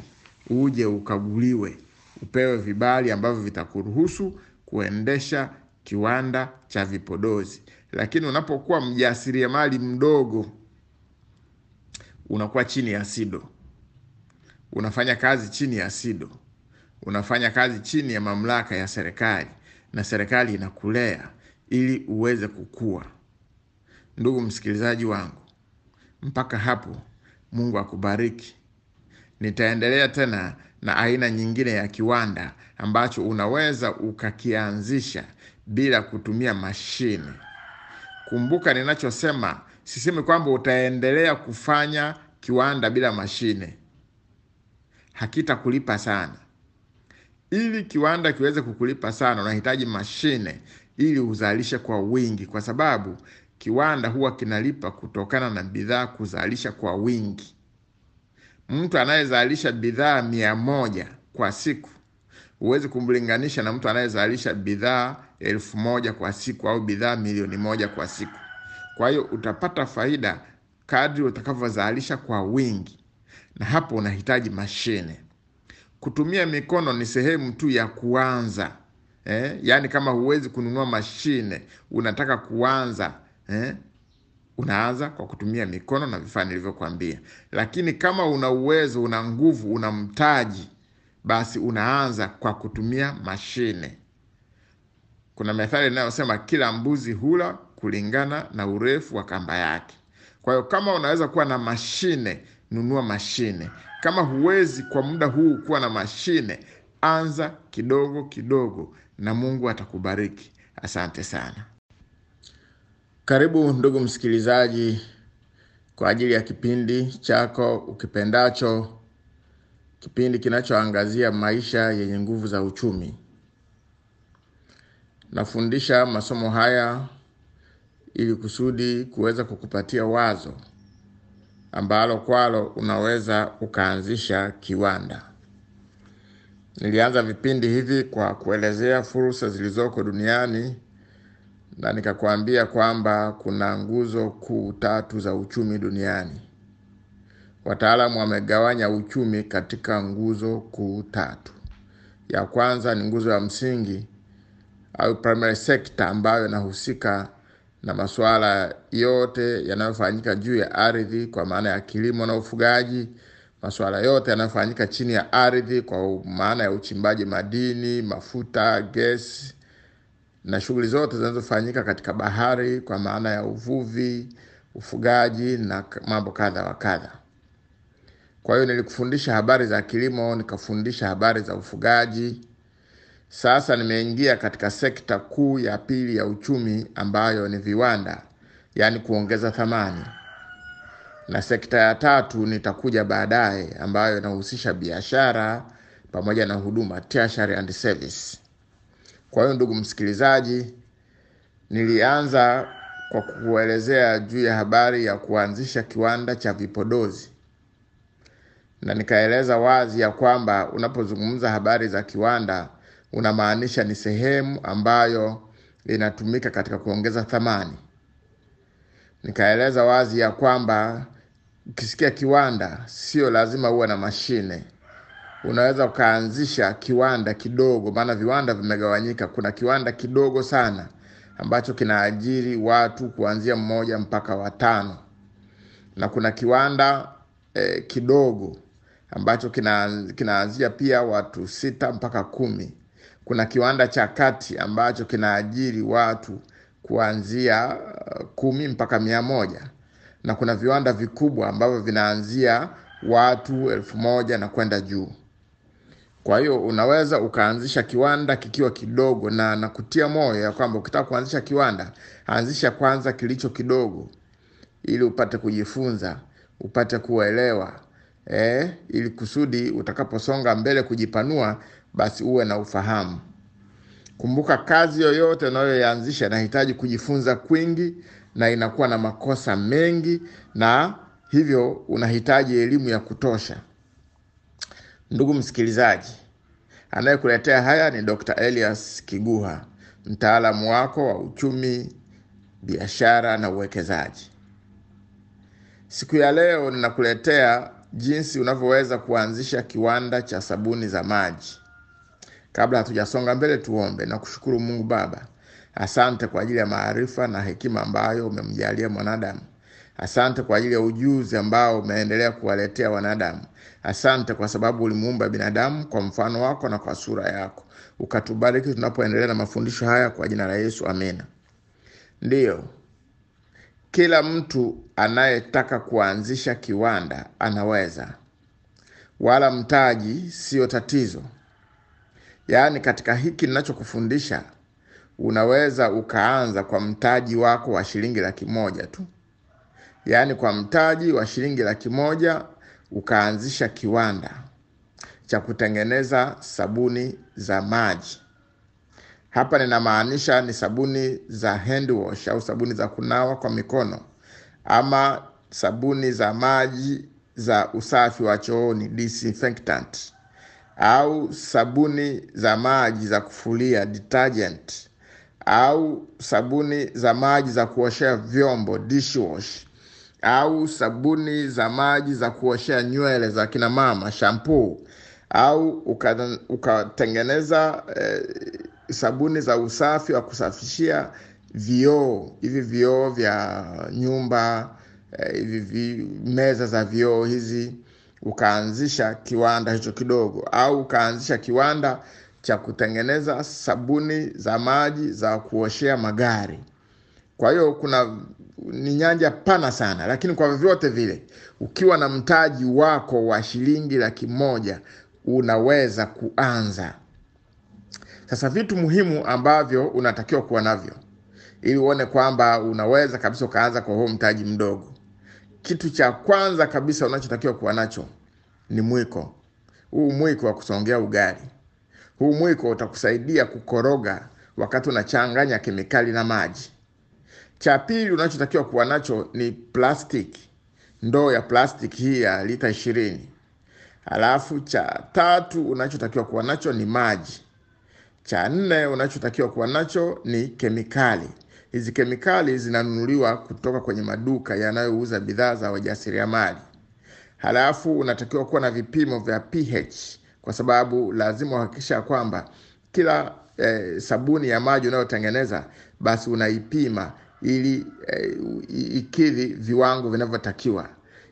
A: uje ukaguliwe, upewe vibali ambavyo vitakuruhusu kuendesha kiwanda cha vipodozi. Lakini unapokuwa mjasiriamali mdogo, unakuwa chini ya SIDO, unafanya kazi chini ya SIDO, unafanya kazi chini ya mamlaka ya serikali, na serikali inakulea ili uweze kukua. Ndugu msikilizaji wangu, mpaka hapo Mungu akubariki. Nitaendelea tena na aina nyingine ya kiwanda ambacho unaweza ukakianzisha bila kutumia mashine. Kumbuka ninachosema, sisemi kwamba utaendelea kufanya kiwanda bila mashine, hakitakulipa sana. Ili kiwanda kiweze kukulipa sana, unahitaji mashine ili uzalishe kwa wingi, kwa sababu kiwanda huwa kinalipa kutokana na bidhaa kuzalisha kwa wingi. Mtu anayezalisha bidhaa mia moja kwa siku huwezi kumlinganisha na mtu anayezalisha bidhaa elfu moja kwa siku au bidhaa milioni moja kwa siku. Kwa hiyo utapata faida kadri utakavyozalisha kwa wingi, na hapo unahitaji mashine. Kutumia mikono ni sehemu tu ya kuanza eh? Yaani kama huwezi kununua mashine, unataka kuanza eh? Unaanza kwa kutumia mikono na vifaa nilivyokuambia, lakini kama una uwezo, una nguvu, una mtaji, basi unaanza kwa kutumia mashine. Kuna methali inayosema kila mbuzi hula kulingana na urefu wa kamba yake. Kwa hiyo kama unaweza kuwa na mashine, nunua mashine. Kama huwezi kwa muda huu kuwa na mashine, anza kidogo kidogo, na Mungu atakubariki. Asante sana. Karibu ndugu msikilizaji, kwa ajili ya kipindi chako ukipendacho, kipindi kinachoangazia maisha yenye nguvu za uchumi. Nafundisha masomo haya ili kusudi kuweza kukupatia wazo ambalo kwalo unaweza ukaanzisha kiwanda. Nilianza vipindi hivi kwa kuelezea fursa zilizoko duniani na nikakwambia kwamba kuna nguzo kuu tatu za uchumi duniani. Wataalamu wamegawanya uchumi katika nguzo kuu tatu. Ya kwanza ni nguzo ya msingi au primary sector ambayo inahusika na masuala yote yanayofanyika juu ya ardhi kwa maana ya kilimo na ufugaji, masuala yote yanayofanyika chini ya ardhi kwa maana ya uchimbaji madini, mafuta, gesi na shughuli zote zinazofanyika katika bahari kwa maana ya uvuvi, ufugaji na mambo kadha wa kadha. Kwa hiyo nilikufundisha habari za kilimo, nikafundisha habari za ufugaji. Sasa nimeingia katika sekta kuu ya pili ya uchumi ambayo ni viwanda, yaani kuongeza thamani, na sekta ya tatu nitakuja baadaye, ambayo inahusisha biashara pamoja na huduma, and service. Kwa hiyo ndugu msikilizaji, nilianza kwa kuelezea juu ya habari ya kuanzisha kiwanda cha vipodozi na nikaeleza wazi ya kwamba unapozungumza habari za kiwanda unamaanisha ni sehemu ambayo inatumika katika kuongeza thamani. Nikaeleza wazi ya kwamba ukisikia kiwanda sio lazima uwe na mashine. Unaweza ukaanzisha kiwanda kidogo, maana viwanda vimegawanyika. Kuna kiwanda kidogo sana ambacho kinaajiri watu kuanzia mmoja mpaka watano, na kuna kiwanda eh, kidogo ambacho kina, kinaanzia pia watu sita mpaka kumi. Kuna kiwanda cha kati ambacho kinaajiri watu kuanzia uh, kumi mpaka mia moja na kuna viwanda vikubwa ambavyo vinaanzia watu elfu moja na kwenda juu. Kwa hiyo unaweza ukaanzisha kiwanda kikiwa kidogo, na nakutia moyo ya kwamba ukitaka kuanzisha kiwanda, anzisha kwanza kilicho kidogo, ili upate kujifunza, upate kuelewa eh, ili kusudi utakaposonga mbele kujipanua, basi uwe na ufahamu. Kumbuka, kazi yoyote unayoianzisha inahitaji kujifunza kwingi na inakuwa na makosa mengi, na hivyo unahitaji elimu ya kutosha. Ndugu msikilizaji, anayekuletea haya ni Dr. Elias Kiguha, mtaalamu wako wa uchumi, biashara na uwekezaji. Siku ya leo ninakuletea jinsi unavyoweza kuanzisha kiwanda cha sabuni za maji. Kabla hatujasonga mbele, tuombe na kushukuru Mungu Baba. Asante kwa ajili ya maarifa na hekima ambayo umemjalia mwanadamu. Asante kwa ajili ya ujuzi ambao umeendelea kuwaletea wanadamu. Asante kwa sababu ulimuumba binadamu kwa mfano wako na kwa sura yako. Ukatubariki tunapoendelea na mafundisho haya kwa jina la Yesu, amina. Ndiyo, kila mtu anayetaka kuanzisha kiwanda anaweza, wala mtaji sio tatizo. Yaani, katika hiki ninachokufundisha unaweza ukaanza kwa mtaji wako wa shilingi laki moja tu, yaani kwa mtaji wa shilingi laki moja ukaanzisha kiwanda cha kutengeneza sabuni za maji. Hapa ninamaanisha ni sabuni za hand wash au sabuni za kunawa kwa mikono ama sabuni za maji za usafi wa chooni disinfectant, au sabuni za maji za kufulia detergent, au sabuni za maji za kuoshea vyombo dishwash, au sabuni za maji za kuoshea nywele za kina mama shampoo, au ukatengeneza uka eh, sabuni za usafi wa kusafishia vioo. Hivi vioo vya nyumba hivi vi, meza za vioo hizi, ukaanzisha kiwanda hicho kidogo, au ukaanzisha kiwanda cha kutengeneza sabuni za maji za kuoshea magari. Kwa hiyo kuna ni nyanja pana sana, lakini kwa vyovyote vile, ukiwa na mtaji wako wa shilingi laki moja unaweza kuanza. Sasa vitu muhimu ambavyo unatakiwa kuwa navyo ili uone kwamba unaweza kabisa ukaanza kwa huo mtaji mdogo. Kitu cha kwanza kabisa unachotakiwa kuwa nacho ni mwiko. Huu mwiko wa kusongea ugali, huu mwiko utakusaidia kukoroga wakati unachanganya kemikali na maji. Cha pili unachotakiwa kuwa nacho ni plastiki, ndoo ya plastiki hii ya lita ishirini. Halafu cha tatu unachotakiwa kuwa nacho ni maji. Cha nne unachotakiwa kuwa nacho ni kemikali. Hizi kemikali zinanunuliwa kutoka kwenye maduka yanayouza bidhaa za wajasiriamali. Halafu unatakiwa kuwa na vipimo vya pH kwa sababu lazima uhakikisha kwamba kila eh, sabuni ya maji unayotengeneza basi unaipima ili eh, ikidhi viwango vinavyotakiwa.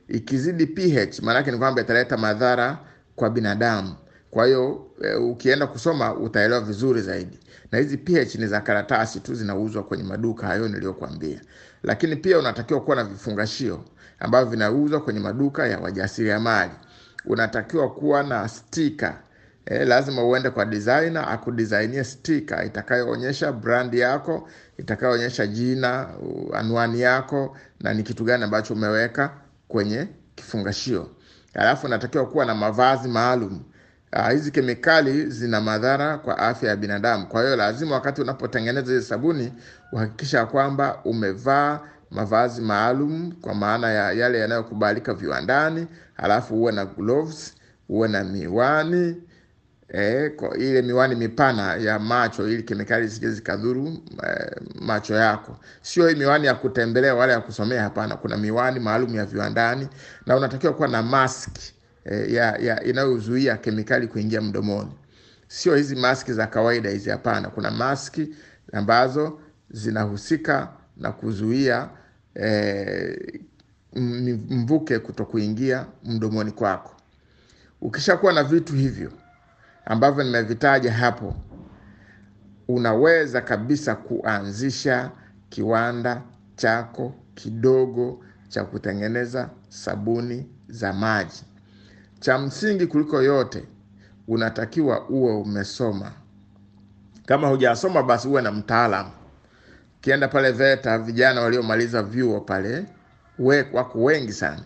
A: Ikizidi pH maanake ni kwamba italeta madhara kwa binadamu. Kwa hiyo e, ukienda kusoma utaelewa vizuri zaidi. Na hizi pH ni za karatasi tu, zinauzwa kwenye maduka hayo niliyokuambia, lakini pia unatakiwa kuwa na vifungashio ambavyo vinauzwa kwenye maduka ya wajasiriamali. Unatakiwa kuwa na stika Eh, lazima uende kwa designer akudisainie stika itakayoonyesha brand yako, itakayoonyesha jina, anwani yako na ni kitu gani ambacho umeweka kwenye kifungashio. Alafu unatakiwa kuwa na mavazi maalum. Hizi kemikali zina madhara kwa afya ya binadamu. Kwa hiyo lazima wakati unapotengeneza hizi sabuni uhakikisha kwamba umevaa mavazi maalum kwa maana ya yale yanayokubalika viwandani, alafu uwe na gloves, uwe na miwani e, kwa ile miwani mipana ya macho ili kemikali zisije zikadhuru e, macho yako. Sio hii miwani ya kutembelea wala ya kusomea, hapana. Kuna miwani maalum ya viwandani, na unatakiwa kuwa na mask e, ya, ya inayozuia kemikali kuingia mdomoni. Sio hizi maski za kawaida hizi, hapana. Kuna maski ambazo zinahusika na kuzuia eh, mvuke kuto kuingia mdomoni kwako. Ukishakuwa na vitu hivyo ambavyo nimevitaja hapo, unaweza kabisa kuanzisha kiwanda chako kidogo cha kutengeneza sabuni za maji. Cha msingi kuliko yote, unatakiwa uwe umesoma. Kama hujasoma, basi uwe na mtaalamu. Ukienda pale VETA, vijana waliomaliza vyuo pale we, wako wengi sana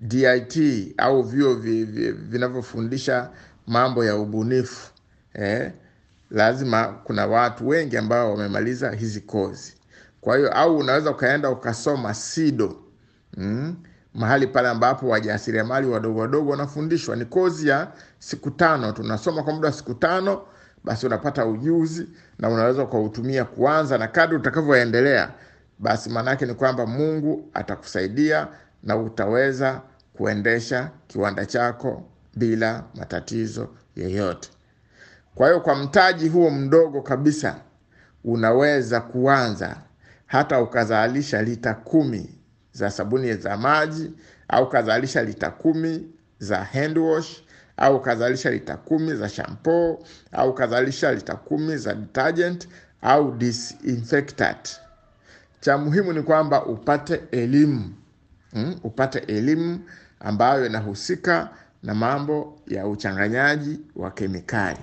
A: DIT au vyuo vi- vi- vinavyofundisha mambo ya ubunifu eh, lazima kuna watu wengi ambao wamemaliza hizi kozi. Kwa hiyo au unaweza ukaenda ukasoma SIDO mm, mahali pale ambapo wajasiriamali wadogo wadogo wanafundishwa. Ni kozi ya siku tano, tunasoma kwa muda wa siku tano, basi unapata ujuzi na unaweza ukautumia kuanza, na kadri utakavyoendelea, basi maanake ni kwamba Mungu atakusaidia na utaweza kuendesha kiwanda chako bila matatizo yeyote. Kwa hiyo kwa mtaji huo mdogo kabisa unaweza kuanza hata ukazalisha lita kumi za sabuni za maji au ukazalisha lita kumi za hand au ukazalisha lita kumi za shampoo au ukazalisha lita kumi za detergent au disinfectant. Cha muhimu ni kwamba upate elimu mm, upate elimu ambayo inahusika na mambo ya uchanganyaji wa kemikali.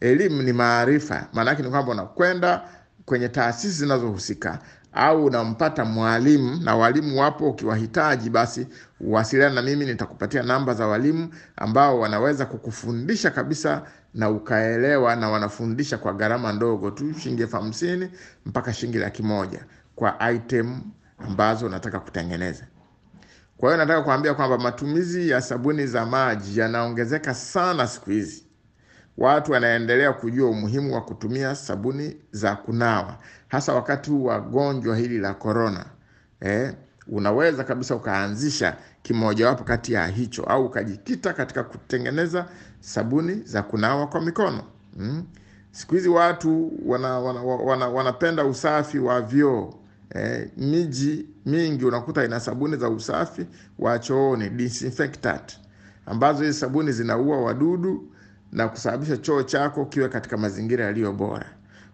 A: Elimu ni maarifa, maanake ni kwamba unakwenda kwenye taasisi zinazohusika au unampata mwalimu, na walimu wapo. Ukiwahitaji basi uwasiliana na mimi, nitakupatia namba za walimu ambao wanaweza kukufundisha kabisa na ukaelewa, na wanafundisha kwa gharama ndogo tu, shilingi elfu hamsini mpaka shilingi laki moja kwa item ambazo unataka kutengeneza. Kwa hiyo nataka kuambia kwamba matumizi ya sabuni za maji yanaongezeka sana siku hizi. Watu wanaendelea kujua umuhimu wa kutumia sabuni za kunawa, hasa wakati huu wa gonjwa hili la korona. Eh, unaweza kabisa ukaanzisha kimojawapo kati ya hicho, au ukajikita katika kutengeneza sabuni za kunawa kwa mikono mm. Siku hizi watu wana, wana, wana, wanapenda usafi wa vyoo eh, miji mingi unakuta ina sabuni za usafi wa chooni ambazo hizi sabuni zinaua wadudu na kusababisha choo chako kiwe katika mazingira yaliyo bora.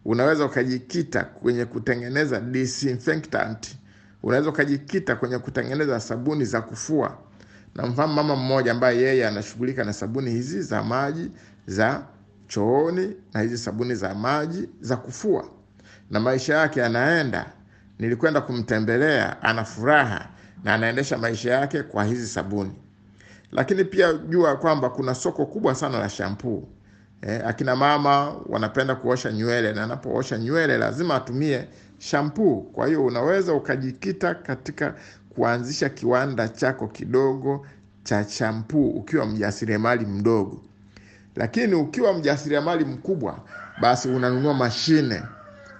A: Unaweza ukajikita kwenye kutengeneza disinfectant, unaweza ukajikita kwenye kutengeneza sabuni za kufua. Na mfahamu mama mmoja ambaye yeye anashughulika na sabuni hizi za maji za chooni na hizi sabuni za maji za kufua, na maisha yake yanaenda. Nilikwenda kumtembelea, ana furaha na anaendesha maisha yake kwa hizi sabuni lakini pia jua kwamba kuna soko kubwa sana la shampuu. Eh, akina mama wanapenda kuosha nywele na anapoosha nywele lazima atumie shampuu. Kwa hiyo unaweza ukajikita katika kuanzisha kiwanda chako kidogo cha shampuu ukiwa mjasiriamali mdogo, lakini ukiwa mjasiriamali mkubwa, basi unanunua mashine.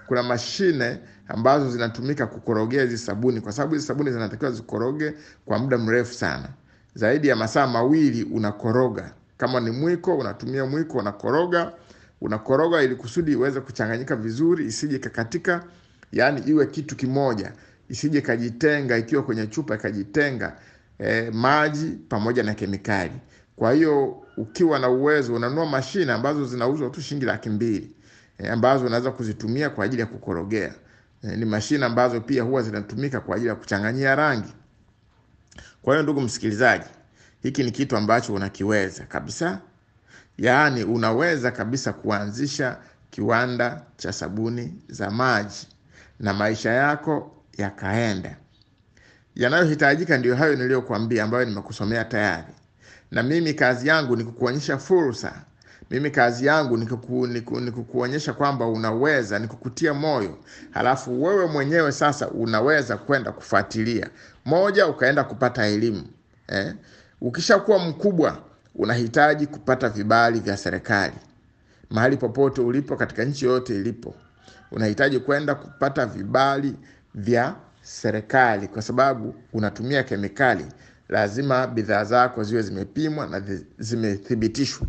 A: Kuna mashine ambazo zinatumika kukorogea hizi sabuni, kwa sababu hizi sabuni zinatakiwa zikoroge kwa muda mrefu sana zaidi ya masaa mawili unakoroga. Kama ni mwiko, unatumia mwiko, unakoroga unakoroga ili kusudi iweze kuchanganyika vizuri, isije ikakatika yaani iwe kitu kimoja, isije ikajitenga, ikiwa kwenye chupa ikajitenga e, maji pamoja na kemikali. Kwa hiyo ukiwa na uwezo unanunua mashine ambazo zinauzwa tu shilingi laki mbili e, ambazo unaweza kuzitumia kwa ajili ya kukorogea. E, ni mashine ambazo pia huwa zinatumika kwa ajili ya kuchanganyia rangi. Kwa hiyo ndugu msikilizaji, hiki ni kitu ambacho unakiweza kabisa, yaani unaweza kabisa kuanzisha kiwanda cha sabuni za maji na maisha yako yakaenda. Yanayohitajika ndio hayo niliyokuambia, ambayo nimekusomea tayari, na mimi kazi yangu ni kukuonyesha fursa. Mimi kazi yangu ni kuku, kwamba unaweza, ni kukutia moyo, halafu wewe mwenyewe sasa unaweza kwenda kufuatilia moja, ukaenda kupata elimu eh. Ukishakuwa mkubwa, unahitaji kupata vibali vya serikali mahali popote ulipo katika nchi yoyote ilipo, unahitaji kwenda kupata vibali vya serikali, kwa sababu unatumia kemikali. Lazima bidhaa zako ziwe zimepimwa na zimethibitishwa.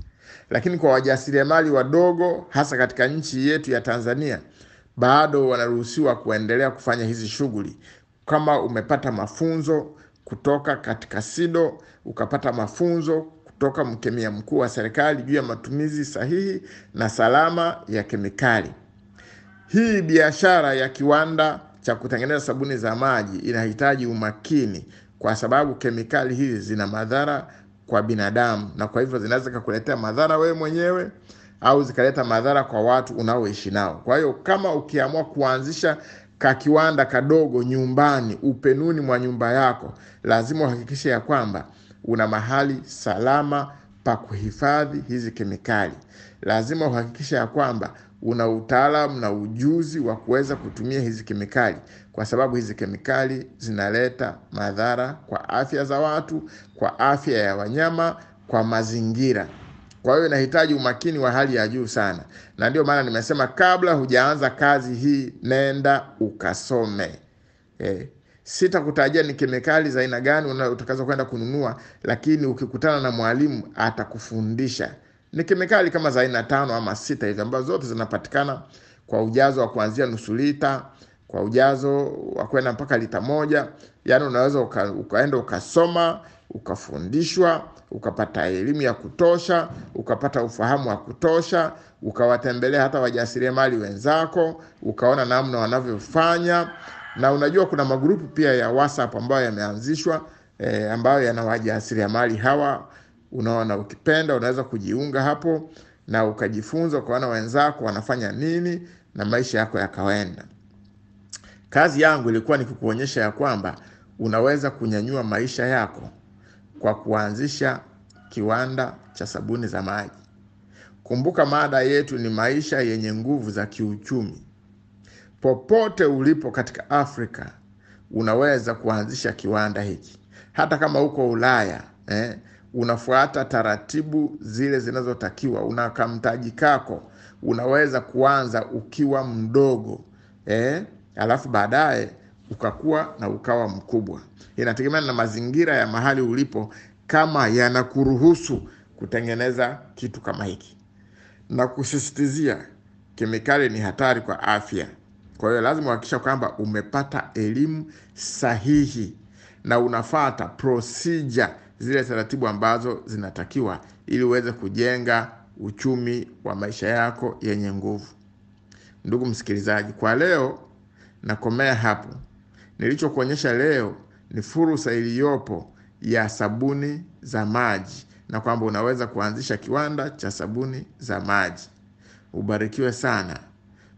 A: Lakini kwa wajasiriamali wadogo, hasa katika nchi yetu ya Tanzania, bado wanaruhusiwa kuendelea kufanya hizi shughuli. Kama umepata mafunzo kutoka katika SIDO, ukapata mafunzo kutoka mkemia mkuu wa serikali juu ya matumizi sahihi na salama ya kemikali. Hii biashara ya kiwanda cha kutengeneza sabuni za maji inahitaji umakini, kwa sababu kemikali hizi zina madhara kwa binadamu, na kwa hivyo zinaweza kukuletea madhara wewe mwenyewe au zikaleta madhara kwa watu unaoishi nao. Kwa hiyo kama ukiamua kuanzisha ka kiwanda kadogo nyumbani, upenuni mwa nyumba yako, lazima uhakikishe ya kwamba una mahali salama pa kuhifadhi hizi kemikali. Lazima uhakikishe ya kwamba una utaalamu na ujuzi wa kuweza kutumia hizi kemikali, kwa sababu hizi kemikali zinaleta madhara kwa afya za watu, kwa afya ya wanyama, kwa mazingira. Kwa hiyo inahitaji umakini wa hali ya juu sana, na ndio maana nimesema kabla hujaanza kazi hii, nenda ukasome. Eh, sitakutajia ni kemikali za aina gani utakazo kwenda kununua, lakini ukikutana na mwalimu atakufundisha. Ni kemikali kama za aina tano ama sita hivi ambazo zote zinapatikana kwa ujazo wa kuanzia nusu lita kwa ujazo wa kwenda mpaka lita moja. Yaani unaweza uka, ukaenda ukasoma ukafundishwa ukapata elimu ya kutosha ukapata ufahamu wa kutosha ukawatembelea hata wajasiriamali wenzako ukaona namna wanavyofanya na unajua kuna magrupu pia ya WhatsApp ambayo yameanzishwa eh, ambayo yana wajasiriamali hawa. Unaona, ukipenda unaweza kujiunga hapo na ukajifunza, ukaona wenzako wanafanya nini na maisha yako yakaenda. Kazi yangu ilikuwa ni kukuonyesha ya kwamba unaweza kunyanyua maisha yako kwa kuanzisha kiwanda cha sabuni za maji. Kumbuka mada yetu ni maisha yenye nguvu za kiuchumi. Popote ulipo katika Afrika unaweza kuanzisha kiwanda hiki, hata kama uko Ulaya eh, unafuata taratibu zile zinazotakiwa, una kamtaji kako, unaweza kuanza ukiwa mdogo eh, alafu baadaye ukakuwa na ukawa mkubwa. Inategemea na mazingira ya mahali ulipo, kama yanakuruhusu kutengeneza kitu kama hiki na kusisitizia, kemikali ni hatari kwa afya. Kwa hiyo lazima uhakikisha kwamba umepata elimu sahihi na unafata procedure zile taratibu ambazo zinatakiwa ili uweze kujenga uchumi wa maisha yako yenye nguvu. Ndugu msikilizaji, kwa leo nakomea hapo. Nilichokuonyesha leo ni fursa iliyopo ya sabuni za maji na kwamba unaweza kuanzisha kiwanda cha sabuni za maji. Ubarikiwe sana.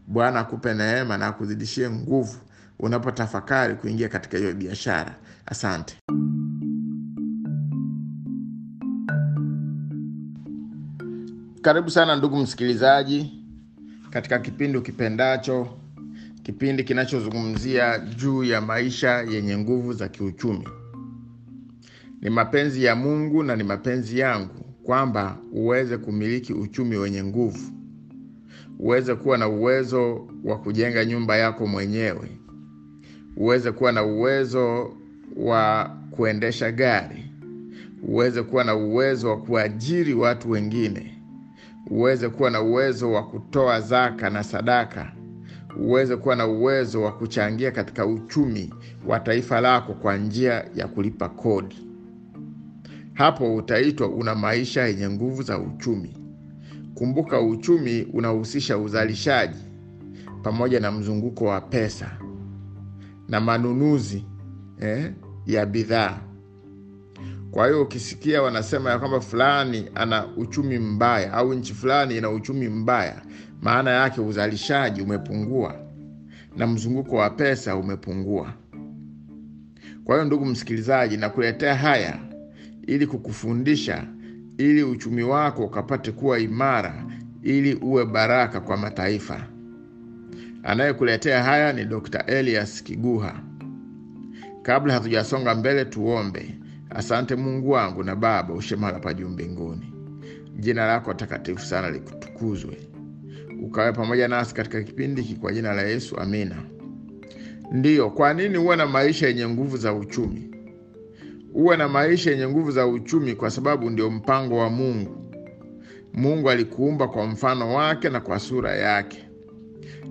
A: Bwana akupe neema na akuzidishie nguvu unapotafakari kuingia katika hiyo biashara. Asante. Karibu sana ndugu msikilizaji katika kipindi ukipendacho, kipindi kinachozungumzia juu ya maisha yenye nguvu za kiuchumi. Ni mapenzi ya Mungu na ni mapenzi yangu kwamba uweze kumiliki uchumi wenye nguvu, uweze kuwa na uwezo wa kujenga nyumba yako mwenyewe, uweze kuwa na uwezo wa kuendesha gari, uweze kuwa na uwezo wa kuajiri watu wengine, uweze kuwa na uwezo wa kutoa zaka na sadaka, uweze kuwa na uwezo wa kuchangia katika uchumi wa taifa lako kwa njia ya kulipa kodi. Hapo utaitwa una maisha yenye nguvu za uchumi. Kumbuka, uchumi unahusisha uzalishaji pamoja na mzunguko wa pesa na manunuzi eh, ya bidhaa. Kwa hiyo ukisikia wanasema ya kwamba fulani ana uchumi mbaya au nchi fulani ina uchumi mbaya, maana yake uzalishaji umepungua na mzunguko wa pesa umepungua. Kwa hiyo ndugu msikilizaji, nakuletea haya ili kukufundisha, ili uchumi wako ukapate kuwa imara, ili uwe baraka kwa mataifa. Anayekuletea haya ni Dr. Elias Kiguha. Kabla hatujasonga mbele, tuombe. Asante Mungu wangu na Baba ushe mahala pa juu mbinguni, jina lako takatifu sana likutukuzwe, ukawe pamoja nasi katika kipindi hiki kwa jina la Yesu, amina. Ndiyo, kwa nini uwe na maisha yenye nguvu za uchumi? Uwe na maisha yenye nguvu za uchumi kwa sababu ndio mpango wa Mungu. Mungu alikuumba kwa mfano wake na kwa sura yake,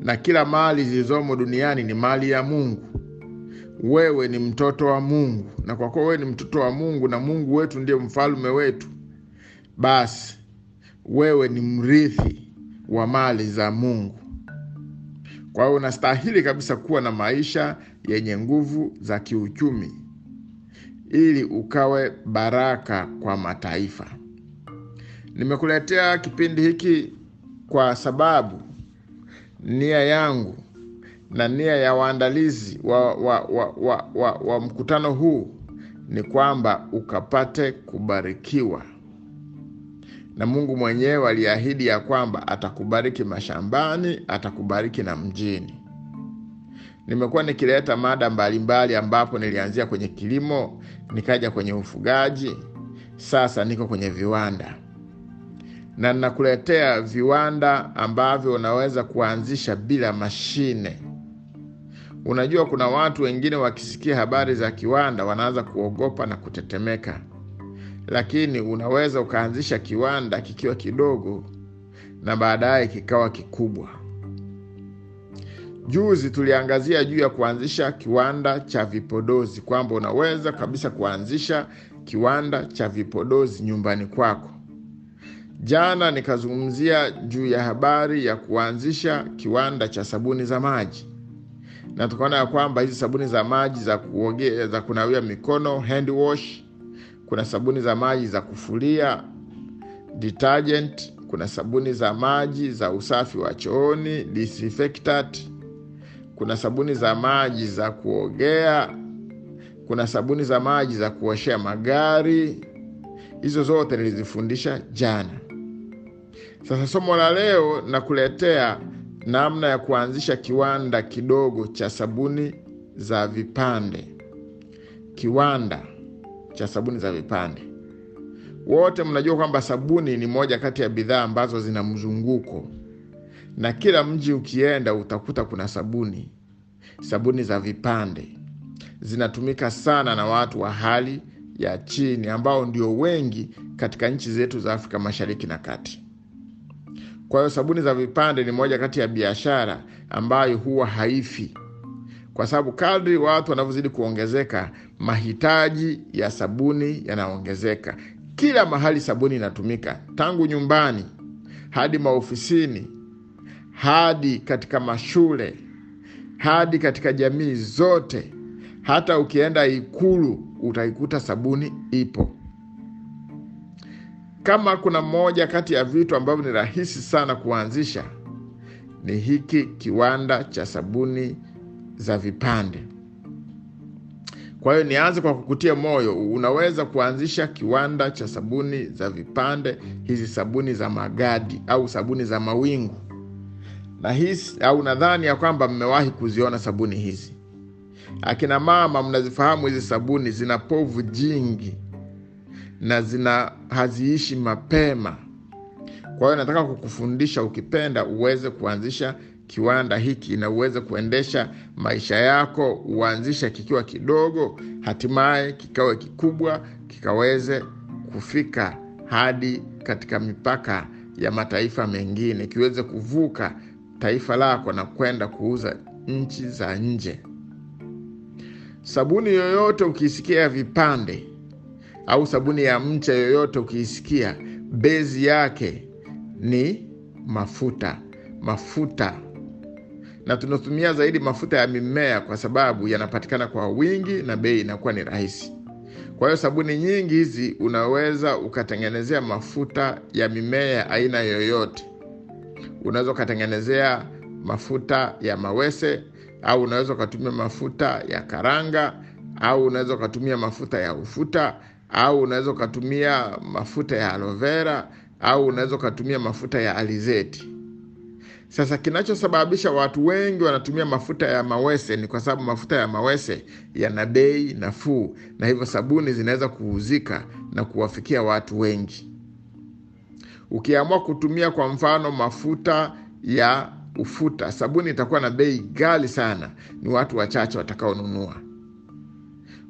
A: na kila mali zilizomo duniani ni mali ya Mungu. Wewe ni mtoto wa Mungu, na kwa kuwa wewe ni mtoto wa Mungu na Mungu wetu ndiye mfalme wetu, basi wewe ni mrithi wa mali za Mungu. Kwa hiyo unastahili kabisa kuwa na maisha yenye nguvu za kiuchumi ili ukawe baraka kwa mataifa. Nimekuletea kipindi hiki kwa sababu nia yangu na nia ya waandalizi wa, wa, wa, wa, wa, wa mkutano huu ni kwamba ukapate kubarikiwa na Mungu mwenyewe aliahidi ya kwamba atakubariki mashambani, atakubariki na mjini. Nimekuwa nikileta mada mbalimbali, ambapo nilianzia kwenye kilimo, nikaja kwenye ufugaji, sasa niko kwenye viwanda, na ninakuletea viwanda ambavyo unaweza kuanzisha bila mashine. Unajua, kuna watu wengine wakisikia habari za kiwanda wanaanza kuogopa na kutetemeka, lakini unaweza ukaanzisha kiwanda kikiwa kidogo na baadaye kikawa kikubwa. Juzi tuliangazia juu ya kuanzisha kiwanda cha vipodozi, kwamba unaweza kabisa kuanzisha kiwanda cha vipodozi nyumbani kwako. Jana nikazungumzia juu ya habari ya kuanzisha kiwanda cha sabuni za maji, na tukaona ya kwamba hizi sabuni za maji za kuogea, za kunawia mikono hand wash, kuna sabuni za maji za kufulia detergent, kuna sabuni za maji za usafi wa chooni disinfectant, kuna sabuni za maji za kuogea, kuna sabuni za maji za kuoshea magari. Hizo zote nilizifundisha jana. Sasa somo la leo nakuletea namna ya kuanzisha kiwanda kidogo cha sabuni za vipande. Kiwanda cha sabuni za vipande. Wote mnajua kwamba sabuni ni moja kati ya bidhaa ambazo zina mzunguko, na kila mji ukienda utakuta kuna sabuni. Sabuni za vipande zinatumika sana na watu wa hali ya chini ambao ndio wengi katika nchi zetu za Afrika Mashariki na Kati. Kwa hiyo sabuni za vipande ni moja kati ya biashara ambayo huwa haifi, kwa sababu kadri watu wanavyozidi kuongezeka, mahitaji ya sabuni yanaongezeka. Kila mahali sabuni inatumika, tangu nyumbani hadi maofisini, hadi katika mashule, hadi katika jamii zote. Hata ukienda Ikulu utaikuta sabuni ipo. Kama kuna moja kati ya vitu ambavyo ni rahisi sana kuanzisha ni hiki kiwanda cha sabuni za vipande. Kwa hiyo nianze kwa kukutia moyo, unaweza kuanzisha kiwanda cha sabuni za vipande, hizi sabuni za magadi au sabuni za mawingu. Na hisi au nadhani ya kwamba mmewahi kuziona sabuni hizi. Akina mama, mnazifahamu hizi sabuni, zina povu jingi na zina haziishi mapema. Kwa hiyo nataka kukufundisha, ukipenda uweze kuanzisha kiwanda hiki na uweze kuendesha maisha yako, uanzisha kikiwa kidogo, hatimaye kikawe kikubwa, kikaweze kufika hadi katika mipaka ya mataifa mengine, kiweze kuvuka taifa lako na kwenda kuuza nchi za nje. Sabuni yoyote ukiisikia vipande au sabuni ya mcha yoyote ukiisikia, bezi yake ni mafuta. Mafuta na tunatumia zaidi mafuta ya mimea kwa sababu yanapatikana kwa wingi na bei inakuwa ni rahisi. Kwa hiyo sabuni nyingi hizi unaweza ukatengenezea mafuta ya mimea aina yoyote. Unaweza ukatengenezea mafuta ya mawese au unaweza ukatumia mafuta ya karanga au unaweza ukatumia mafuta ya ufuta au unaweza ukatumia mafuta ya aloe vera au unaweza ukatumia mafuta ya alizeti. Sasa kinachosababisha watu wengi wanatumia mafuta ya mawese ni kwa sababu mafuta ya mawese yana bei nafuu, na hivyo sabuni zinaweza kuuzika na kuwafikia watu wengi. Ukiamua kutumia kwa mfano mafuta ya ufuta, sabuni itakuwa na bei ghali sana, ni watu wachache watakaonunua.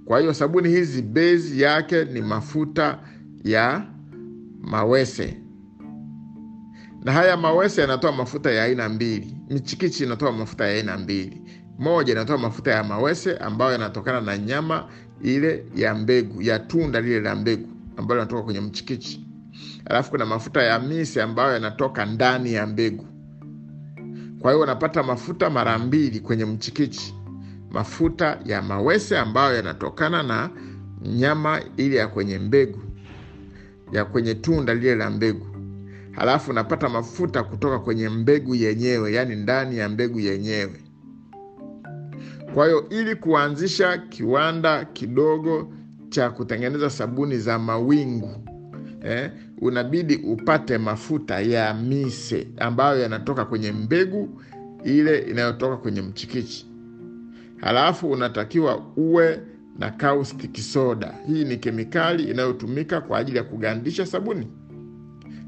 A: Kwa hiyo sabuni hizi bezi yake ni mafuta ya mawese na haya mawese yanatoa mafuta ya aina mbili. Michikichi inatoa mafuta ya aina mbili. Moja inatoa mafuta ya mawese ambayo yanatokana na nyama ile ya mbegu ya tunda lile la mbegu ambayo yanatoka kwenye mchikichi, alafu kuna mafuta ya misi ambayo yanatoka ndani ya mbegu. Kwa hiyo unapata mafuta mara mbili kwenye mchikichi, mafuta ya mawese ambayo yanatokana na nyama ile ya kwenye mbegu ya kwenye tunda lile la mbegu halafu napata mafuta kutoka kwenye mbegu yenyewe, yaani ndani ya mbegu yenyewe. Kwa hiyo ili kuanzisha kiwanda kidogo cha kutengeneza sabuni za mawingu eh, unabidi upate mafuta ya mise ambayo yanatoka kwenye mbegu ile inayotoka kwenye mchikichi. Halafu unatakiwa uwe na caustic soda. Hii ni kemikali inayotumika kwa ajili ya kugandisha sabuni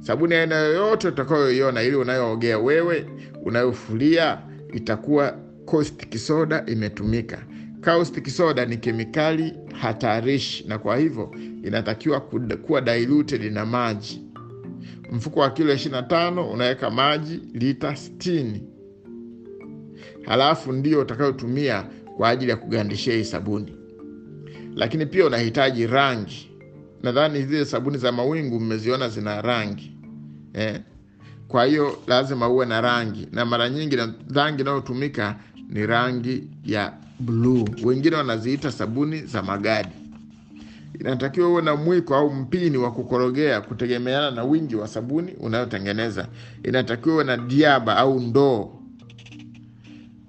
A: sabuni aina yoyote utakayoiona, ili unayoogea wewe, unayofulia, itakuwa caustic soda imetumika. Caustic soda ni kemikali hatarishi, na kwa hivyo inatakiwa kuwa diluted na maji. Mfuko wa kilo 25 unaweka maji lita 60, halafu ndio utakayotumia kwa ajili ya kugandishia hii sabuni. Lakini pia unahitaji rangi nadhani zile sabuni za mawingu mmeziona zina rangi eh. Kwa hiyo lazima uwe na rangi, na mara nyingi na rangi inayotumika ni rangi ya bluu. Wengine wanaziita sabuni za magadi. Inatakiwa uwe na mwiko au mpini wa kukorogea kutegemeana na wingi wa sabuni unayotengeneza. Inatakiwa uwe na diaba au ndoo.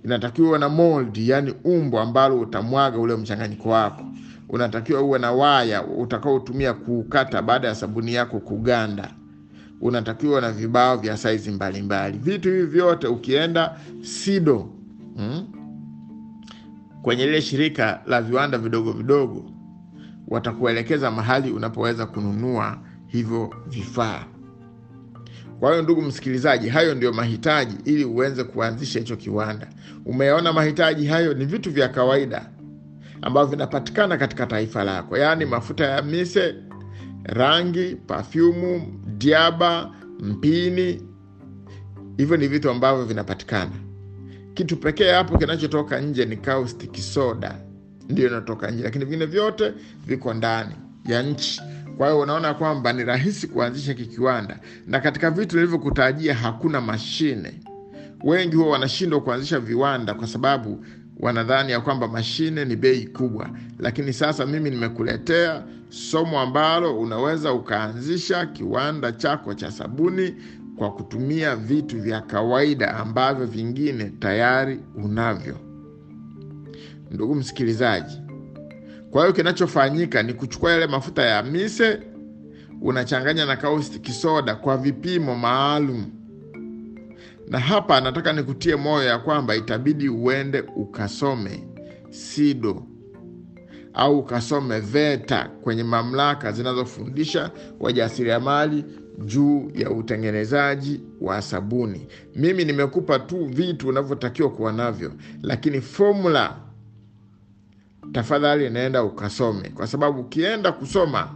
A: Inatakiwa na mold, yani umbo ambalo utamwaga ule mchanganyiko wako unatakiwa uwe na waya utakaotumia kuukata baada ya sabuni yako kuganda. Unatakiwa na vibao vya saizi mbalimbali. Vitu hivi vyote ukienda SIDO hmm, kwenye lile shirika la viwanda vidogo vidogo, watakuelekeza mahali unapoweza kununua hivyo vifaa. Kwa hiyo ndugu msikilizaji, hayo ndio mahitaji ili uweze kuanzisha hicho kiwanda. Umeona mahitaji hayo ni vitu vya kawaida ambavyo vinapatikana katika taifa lako, yaani mafuta ya mise, rangi, pafyumu, diaba, mpini. Hivyo ni vitu ambavyo vinapatikana. Kitu pekee hapo kinachotoka nje ni caustic soda, ndio inatoka nje, lakini vingine vyote viko ndani ya nchi. Kwa hiyo unaona kwamba ni rahisi kuanzisha kikiwanda, na katika vitu nilivyokutajia hakuna mashine. Wengi huwa wanashindwa kuanzisha viwanda kwa sababu wanadhani ya kwamba mashine ni bei kubwa, lakini sasa mimi nimekuletea somo ambalo unaweza ukaanzisha kiwanda chako cha sabuni kwa kutumia vitu vya kawaida ambavyo vingine tayari unavyo. Ndugu msikilizaji, kwa hiyo kinachofanyika ni kuchukua yale mafuta ya mise unachanganya na caustic soda kwa vipimo maalum na hapa nataka nikutie moyo ya kwamba itabidi uende ukasome SIDO au ukasome VETA kwenye mamlaka zinazofundisha wajasiriamali juu ya utengenezaji wa sabuni. Mimi nimekupa tu vitu unavyotakiwa kuwa navyo, lakini formula tafadhali naenda ukasome, kwa sababu ukienda kusoma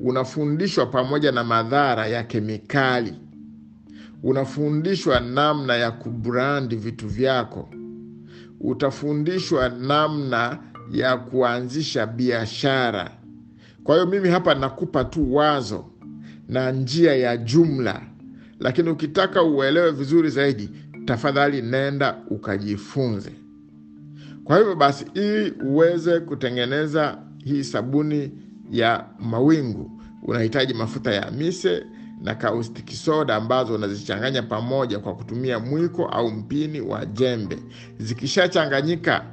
A: unafundishwa pamoja na madhara ya kemikali. Unafundishwa namna ya kubrandi vitu vyako. Utafundishwa namna ya kuanzisha biashara. Kwa hiyo mimi hapa nakupa tu wazo na njia ya jumla. Lakini ukitaka uelewe vizuri zaidi tafadhali nenda ukajifunze kwa hivyo basi ili uweze kutengeneza hii sabuni ya mawingu unahitaji mafuta ya mise na kaustiki soda ambazo unazichanganya pamoja kwa kutumia mwiko au mpini wa jembe. Zikishachanganyika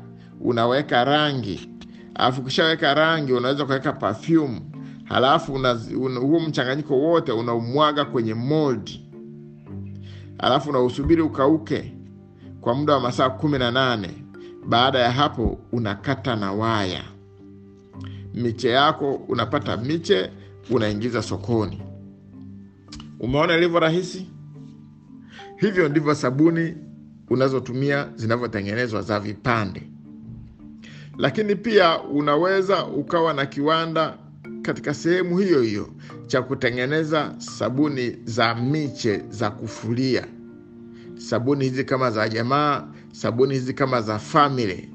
A: unaweka rangi. Alafu ukishaweka rangi unaweza ukaweka perfume. Halafu huo mchanganyiko wote unaumwaga kwenye moldi alafu unausubiri ukauke kwa muda wa masaa kumi na nane baada ya hapo unakata na waya. Miche yako unapata miche unaingiza sokoni. Umeona ilivyo rahisi? Hivyo ndivyo sabuni unazotumia zinavyotengenezwa za vipande. Lakini pia unaweza ukawa na kiwanda katika sehemu hiyo hiyo cha kutengeneza sabuni za miche za kufulia. Sabuni hizi kama za jamaa sabuni hizi kama za family.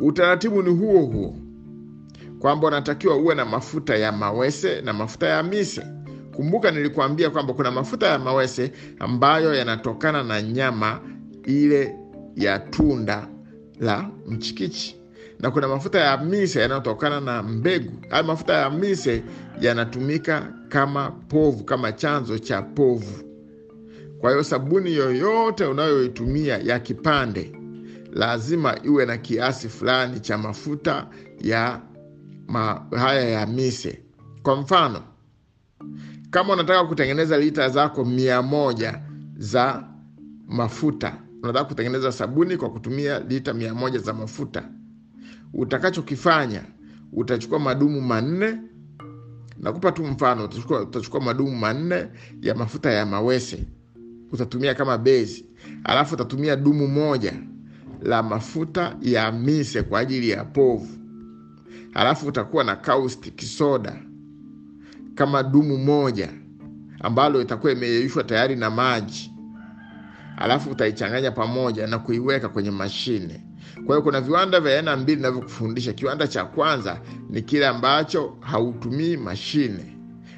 A: Utaratibu ni huo huo. Kwamba unatakiwa uwe na mafuta ya mawese na mafuta ya mise kumbuka nilikuambia kwamba kuna mafuta ya mawese ambayo yanatokana na nyama ile ya tunda la mchikichi. Na kuna mafuta ya mise yanayotokana na mbegu. Hayo mafuta ya mise yanatumika kama povu kama chanzo cha povu kwa hiyo sabuni yoyote unayoitumia ya kipande lazima iwe na kiasi fulani cha mafuta ya ma, haya ya mise. Kwa mfano kama unataka kutengeneza lita zako mia moja za mafuta unataka kutengeneza sabuni kwa kutumia lita mia moja za mafuta utakachokifanya utachukua madumu manne nakupa tu mfano utachukua, utachukua madumu manne ya mafuta ya mawese utatumia kama bezi alafu utatumia dumu moja la mafuta ya mise kwa ajili ya povu. Alafu utakuwa na caustic soda kama dumu moja ambalo itakuwa imeyeyushwa tayari na maji. Alafu utaichanganya pamoja na kuiweka kwenye mashine. Kwa hiyo kuna viwanda vya aina mbili navyokufundisha kiwanda cha kwanza ni kile ambacho hautumii mashine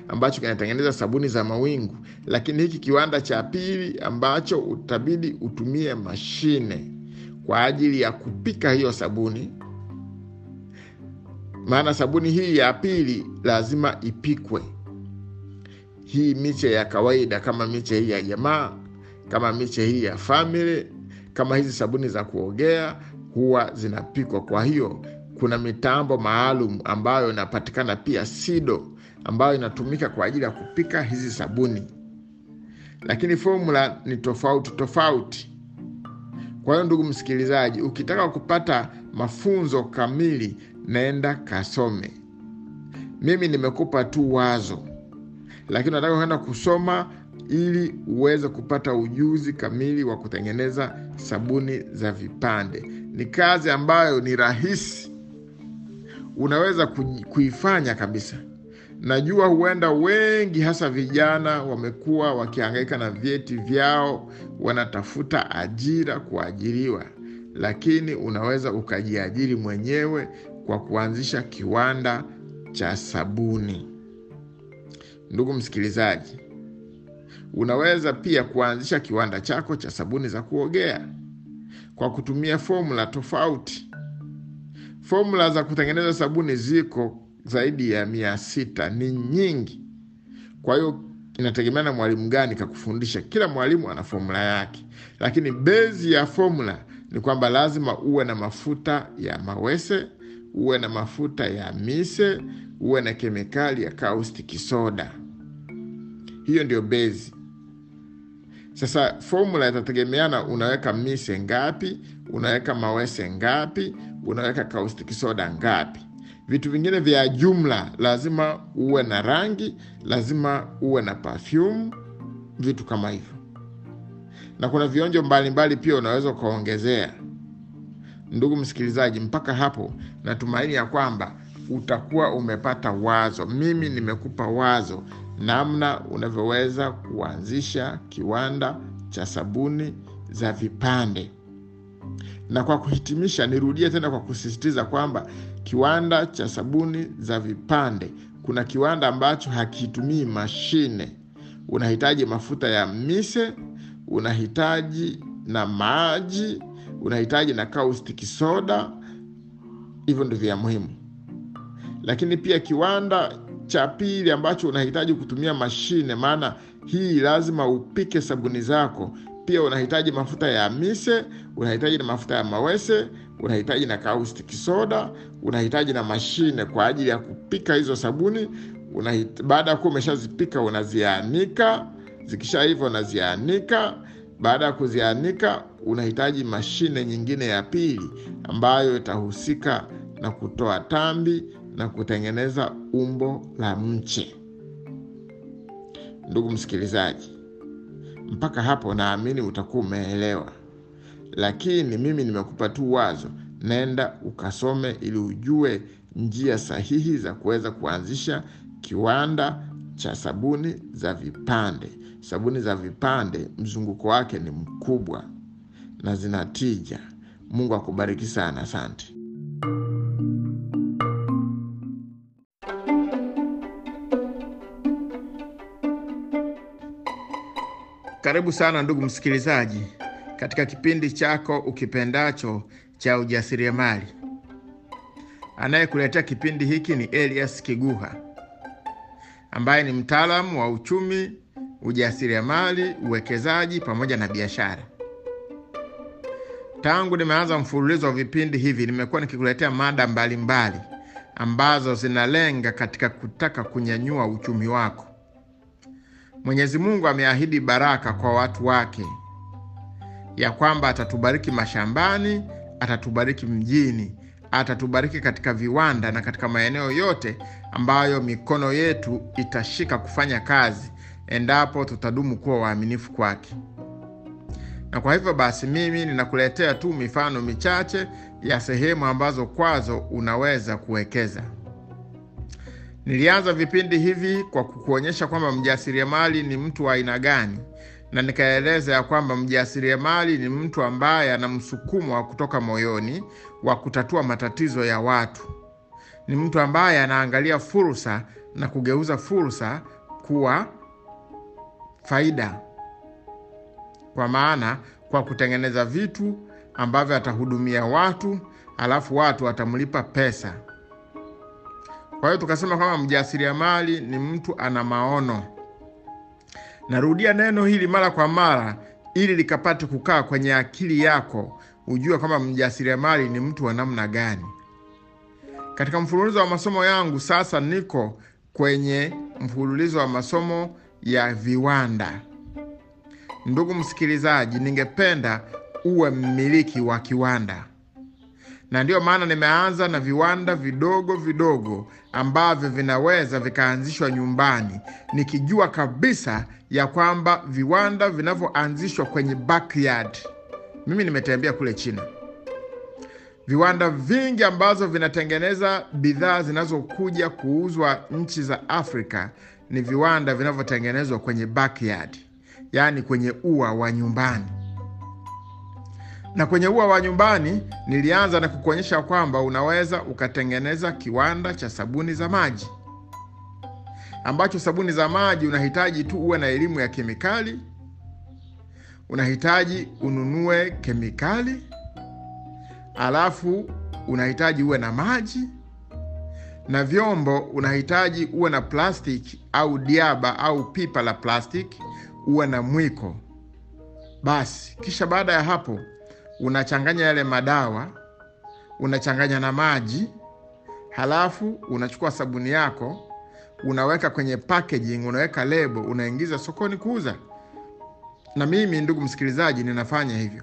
A: ambacho kinatengeneza sabuni za mawingu. Lakini hiki kiwanda cha pili ambacho utabidi utumie mashine kwa ajili ya kupika hiyo sabuni. Maana sabuni hii ya pili lazima ipikwe. Hii miche ya kawaida kama miche hii ya jamaa kama miche hii ya family kama hizi sabuni za kuogea huwa zinapikwa. Kwa hiyo kuna mitambo maalum ambayo inapatikana pia sido ambayo inatumika kwa ajili ya kupika hizi sabuni. Lakini fomula ni tofauti tofauti. Kwa hiyo ndugu msikilizaji ukitaka kupata mafunzo kamili naenda kasome. Mimi nimekupa tu wazo. Lakini nataka kwenda kusoma ili uweze kupata ujuzi kamili wa kutengeneza sabuni za vipande. Ni kazi ambayo ni rahisi. Unaweza kuifanya kabisa najua huenda wengi hasa vijana wamekuwa wakihangaika na vyeti vyao wanatafuta ajira kuajiriwa. Lakini unaweza ukajiajiri mwenyewe kwa kuanzisha kiwanda cha sabuni. Ndugu msikilizaji unaweza pia kuanzisha kiwanda chako cha sabuni za kuogea kwa kutumia fomula tofauti. Fomula za kutengeneza sabuni ziko zaidi ya mia sita ni nyingi. Kwa hiyo inategemea na mwalimu gani kakufundisha. Kila mwalimu ana fomula yake. Lakini bezi ya fomula ni kwamba lazima uwe na mafuta ya mawese uwe na mafuta ya mise uwe na kemikali ya caustic soda. Hiyo ndio bezi sasa fomula itategemeana unaweka mise ngapi unaweka mawese ngapi unaweka caustic ngapi vitu vingine vya jumla lazima uwe na rangi lazima uwe na perfume vitu kama hivyo. Na kuna vionjo mbalimbali pia unaweza ukaongezea. Ndugu msikilizaji mpaka hapo natumaini ya kwamba utakuwa umepata wazo. Mimi nimekupa wazo namna unavyoweza kuanzisha kiwanda cha sabuni za vipande. Na kwa kuhitimisha, nirudie tena kwa kusisitiza kwamba kiwanda cha sabuni za vipande, kuna kiwanda ambacho hakitumii mashine. Unahitaji mafuta ya mise, unahitaji na maji, unahitaji na caustic soda. Hivyo ndio vya muhimu. Lakini pia kiwanda cha pili ambacho unahitaji kutumia mashine, maana hii lazima upike sabuni zako. Pia unahitaji mafuta ya mise, unahitaji na mafuta ya mawese, unahitaji na caustic soda, unahitaji na mashine kwa ajili ya kupika hizo sabuni. Baada ya kuwa umeshazipika unazianika, zikishaiva unazianika. Baada ya kuzianika, unahitaji mashine nyingine ya pili ambayo itahusika na kutoa tambi na kutengeneza umbo la mche. Ndugu msikilizaji, mpaka hapo naamini utakuwa umeelewa, lakini mimi nimekupa tu wazo. Nenda ukasome ili ujue njia sahihi za kuweza kuanzisha kiwanda cha sabuni za vipande. Sabuni za vipande mzunguko wake ni mkubwa na zina tija. Mungu akubariki sana, asante. Karibu sana ndugu msikilizaji, katika kipindi chako ukipendacho cha ujasiriamali. Anayekuletea kipindi hiki ni Elias Kiguha ambaye ni mtaalamu wa uchumi, ujasiriamali, uwekezaji pamoja na biashara. Tangu nimeanza mfululizo wa vipindi hivi, nimekuwa nikikuletea mada mbalimbali mbali ambazo zinalenga katika kutaka kunyanyua uchumi wako. Mwenyezi Mungu ameahidi baraka kwa watu wake, ya kwamba atatubariki mashambani, atatubariki mjini, atatubariki katika viwanda na katika maeneo yote ambayo mikono yetu itashika kufanya kazi, endapo tutadumu kuwa waaminifu kwake. Na kwa hivyo basi, mimi ninakuletea tu mifano michache ya sehemu ambazo kwazo unaweza kuwekeza. Nilianza vipindi hivi kwa kukuonyesha kwamba mjasiriamali ni mtu wa aina gani, na nikaeleza ya kwamba mjasiriamali ni mtu ambaye ana msukumo wa kutoka moyoni wa kutatua matatizo ya watu. Ni mtu ambaye anaangalia fursa na kugeuza fursa kuwa faida, kwa maana kwa kutengeneza vitu ambavyo atahudumia watu, alafu watu watamlipa pesa. Kwa hiyo tukasema kwamba mjasiriamali ni mtu ana maono. Narudia neno hili mara kwa mara ili likapate kukaa kwenye akili yako, ujue kwamba mjasiriamali ni mtu wa namna gani. Katika mfululizo wa masomo yangu sasa, niko kwenye mfululizo wa masomo ya viwanda. Ndugu msikilizaji, ningependa uwe mmiliki wa kiwanda na ndiyo maana nimeanza na viwanda vidogo vidogo ambavyo vinaweza vikaanzishwa nyumbani, nikijua kabisa ya kwamba viwanda vinavyoanzishwa kwenye backyard. Mimi nimetembea kule China, viwanda vingi ambazo vinatengeneza bidhaa zinazokuja kuuzwa nchi za Afrika ni viwanda vinavyotengenezwa kwenye backyard, yaani kwenye ua wa nyumbani na kwenye ua wa nyumbani nilianza na kukuonyesha kwamba unaweza ukatengeneza kiwanda cha sabuni za maji, ambacho sabuni za maji unahitaji tu uwe na elimu ya kemikali, unahitaji ununue kemikali, alafu unahitaji uwe na maji na vyombo, unahitaji uwe na plastiki au diaba au pipa la plastiki, uwe na mwiko. Basi kisha baada ya hapo unachanganya yale madawa, unachanganya na maji, halafu unachukua sabuni yako, unaweka kwenye packaging, unaweka lebo, unaingiza sokoni kuuza. Na mimi ndugu msikilizaji, ninafanya hivyo,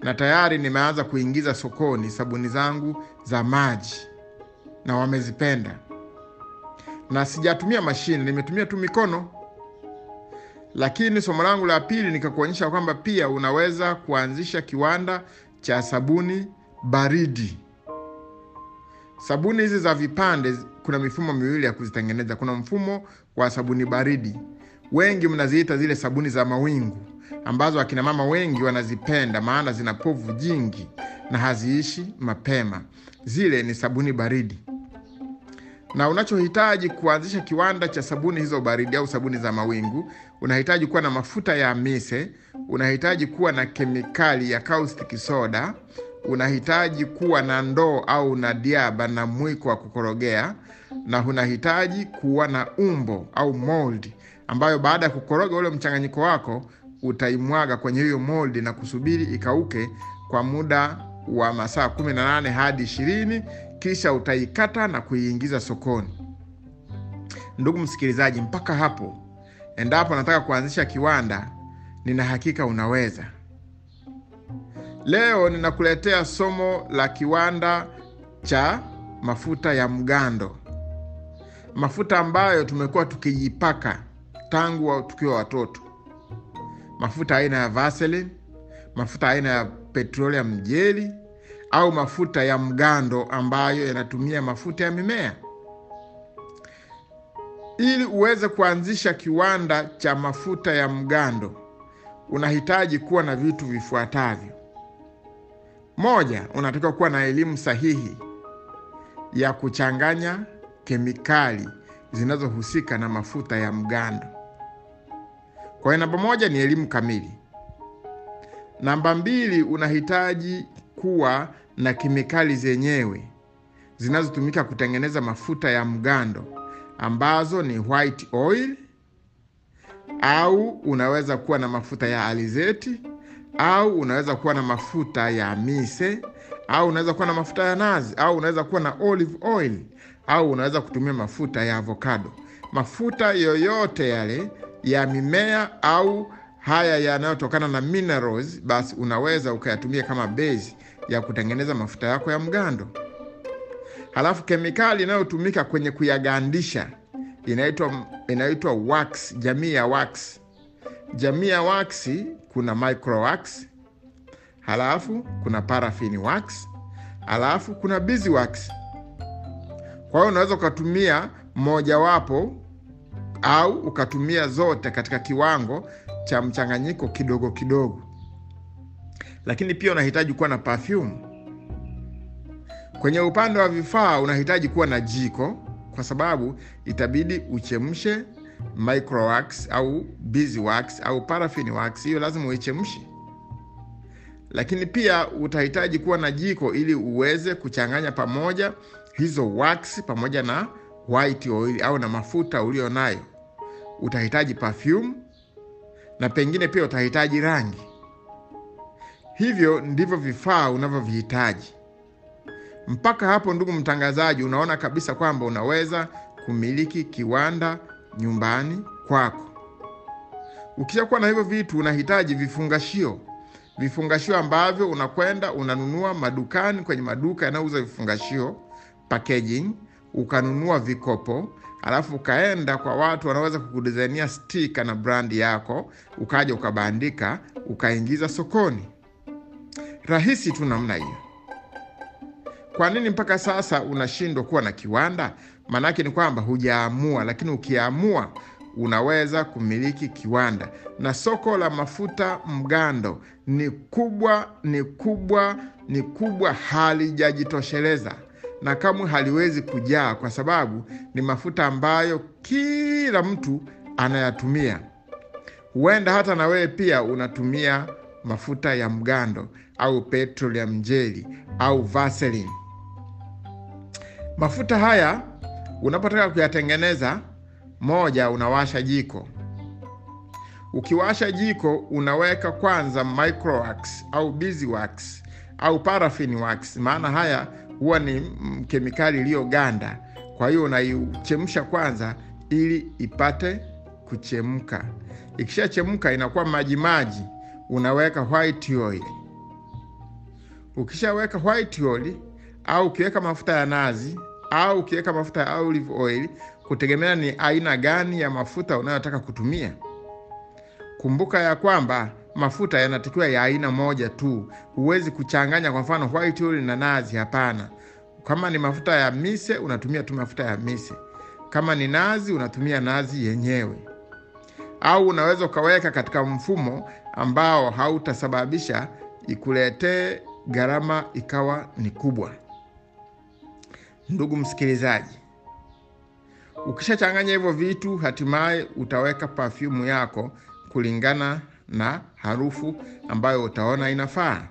A: na tayari nimeanza kuingiza sokoni sabuni zangu za maji na wamezipenda, na sijatumia mashine, nimetumia tu mikono lakini somo langu la pili nikakuonyesha kwamba pia unaweza kuanzisha kiwanda cha sabuni baridi. Sabuni hizi za vipande kuna mifumo miwili ya kuzitengeneza. Kuna mfumo wa sabuni baridi, wengi mnaziita zile sabuni za mawingu, ambazo akina mama wengi wanazipenda, maana zina povu jingi na haziishi mapema. Zile ni sabuni baridi na unachohitaji kuanzisha kiwanda cha sabuni hizo baridi au sabuni za mawingu, unahitaji kuwa na mafuta ya mise, unahitaji kuwa na kemikali ya caustic soda, unahitaji kuwa na ndoo au na diaba na mwiko wa kukorogea, na unahitaji kuwa na umbo au mold, ambayo baada ya kukoroga ule mchanganyiko wako utaimwaga kwenye hiyo mold na kusubiri ikauke kwa muda wa masaa 18 hadi 20 kisha utaikata na kuiingiza sokoni. Ndugu msikilizaji, mpaka hapo, endapo nataka kuanzisha kiwanda, nina hakika unaweza. Leo ninakuletea somo la kiwanda cha mafuta ya mgando, mafuta ambayo tumekuwa tukijipaka tangu tukiwa watoto, mafuta aina ya Vaseline, mafuta aina ya petroleum jeli au mafuta ya mgando ambayo yanatumia mafuta ya mimea. Ili uweze kuanzisha kiwanda cha mafuta ya mgando, unahitaji kuwa na vitu vifuatavyo. Moja, unatakiwa kuwa na elimu sahihi ya kuchanganya kemikali zinazohusika na mafuta ya mgando. Kwa hiyo namba moja ni elimu kamili. Namba mbili, unahitaji kuwa na kemikali zenyewe zinazotumika kutengeneza mafuta ya mgando ambazo ni white oil, au unaweza kuwa na mafuta ya alizeti, au unaweza kuwa na mafuta ya mise, au unaweza kuwa na mafuta ya nazi, au unaweza kuwa na olive oil, au unaweza kutumia mafuta ya avocado. Mafuta yoyote yale ya mimea au haya yanayotokana na minerals, basi unaweza ukayatumia kama base ya kutengeneza mafuta yako ya mgando. Halafu kemikali inayotumika kwenye kuyagandisha inaitwa inaitwa wax, jamii ya wax. Jamii ya wax kuna micro wax, halafu kuna paraffin wax, halafu kuna beeswax. Kwa hiyo unaweza ukatumia mojawapo au ukatumia zote katika kiwango cha mchanganyiko kidogo kidogo, lakini pia unahitaji kuwa na perfume. Kwenye upande wa vifaa unahitaji kuwa na jiko, kwa sababu itabidi uchemshe microwax au beeswax au paraffin hiyo lazima uichemshe. Lakini pia utahitaji kuwa na jiko ili uweze kuchanganya pamoja hizo wax pamoja na white oil au na mafuta ulio nayo. Utahitaji perfume na pengine pia utahitaji rangi. Hivyo ndivyo vifaa unavyovihitaji. Mpaka hapo, ndugu mtangazaji, unaona kabisa kwamba unaweza kumiliki kiwanda nyumbani kwako. Ukishakuwa na hivyo vitu, unahitaji vifungashio, vifungashio ambavyo unakwenda unanunua madukani, kwenye maduka yanayouza vifungashio, packaging, ukanunua vikopo alafu ukaenda kwa watu wanaweza kukudizainia stika na brandi yako, ukaja ukabandika, ukaingiza sokoni. Rahisi tu namna hiyo. Kwa nini mpaka sasa unashindwa kuwa na kiwanda? Maanake ni kwamba hujaamua, lakini ukiamua unaweza kumiliki kiwanda. Na soko la mafuta mgando ni kubwa, ni kubwa, ni kubwa, halijajitosheleza na kamwe haliwezi kujaa, kwa sababu ni mafuta ambayo kila mtu anayatumia. Huenda hata na wewe pia unatumia mafuta ya mgando au petroli ya mjeli au Vaseline. Mafuta haya unapotaka kuyatengeneza, moja, unawasha jiko. Ukiwasha jiko, unaweka kwanza microwax au beeswax au paraffin wax, maana haya huwa ni kemikali iliyoganda. Kwa hiyo unaichemsha kwanza ili ipate kuchemka. Ikishachemka inakuwa majimaji, unaweka white oil. Ukishaweka white oil au ukiweka mafuta ya nazi au ukiweka mafuta ya olive oil, kutegemea ni aina gani ya mafuta unayotaka kutumia. Kumbuka ya kwamba mafuta yanatakiwa ya aina moja tu. Huwezi kuchanganya kwa mfano white oil na nazi, hapana. Kama ni mafuta ya mise, unatumia tu mafuta ya mise. Kama ni nazi, unatumia nazi yenyewe, au unaweza ukaweka katika mfumo ambao hautasababisha ikuletee gharama ikawa ni kubwa. Ndugu msikilizaji, ukishachanganya hivyo vitu, hatimaye utaweka pafyumu yako kulingana na harufu ambayo utaona inafaa.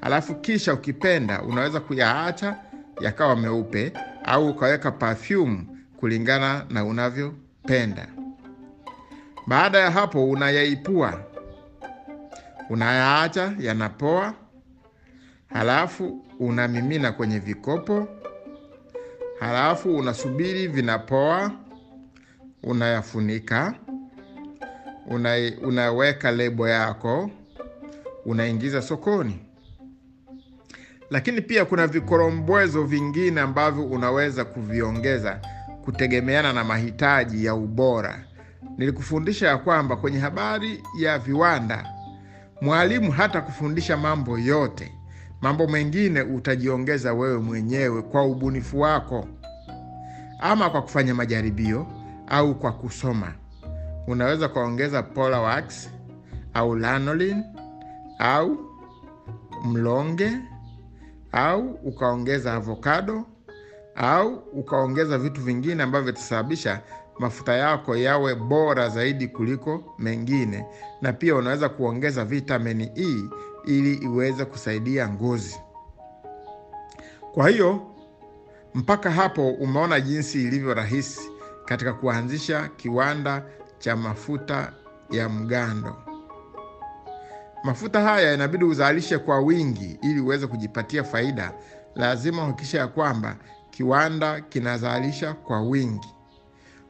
A: Halafu kisha ukipenda, unaweza kuyaacha yakawa meupe au ukaweka perfume kulingana na unavyopenda. Baada ya hapo, unayaipua, unayaacha yanapoa, halafu unamimina kwenye vikopo, halafu unasubiri vinapoa, unayafunika, una, unaweka lebo yako, unaingiza sokoni. Lakini pia kuna vikorombwezo vingine ambavyo unaweza kuviongeza kutegemeana na mahitaji ya ubora. Nilikufundisha ya kwamba kwenye habari ya viwanda, mwalimu hata kufundisha mambo yote, mambo mengine utajiongeza wewe mwenyewe kwa ubunifu wako, ama kwa kufanya majaribio au kwa kusoma. Unaweza kuongeza polar wax au lanolin au mlonge au ukaongeza avokado au ukaongeza vitu vingine ambavyo vitasababisha mafuta yako yawe bora zaidi kuliko mengine, na pia unaweza kuongeza vitamini E ili iweze kusaidia ngozi. Kwa hiyo mpaka hapo umeona jinsi ilivyo rahisi katika kuanzisha kiwanda cha mafuta ya mgando. Mafuta haya inabidi uzalishe kwa wingi ili uweze kujipatia faida. Lazima uhakikisha ya kwamba kiwanda kinazalisha kwa wingi.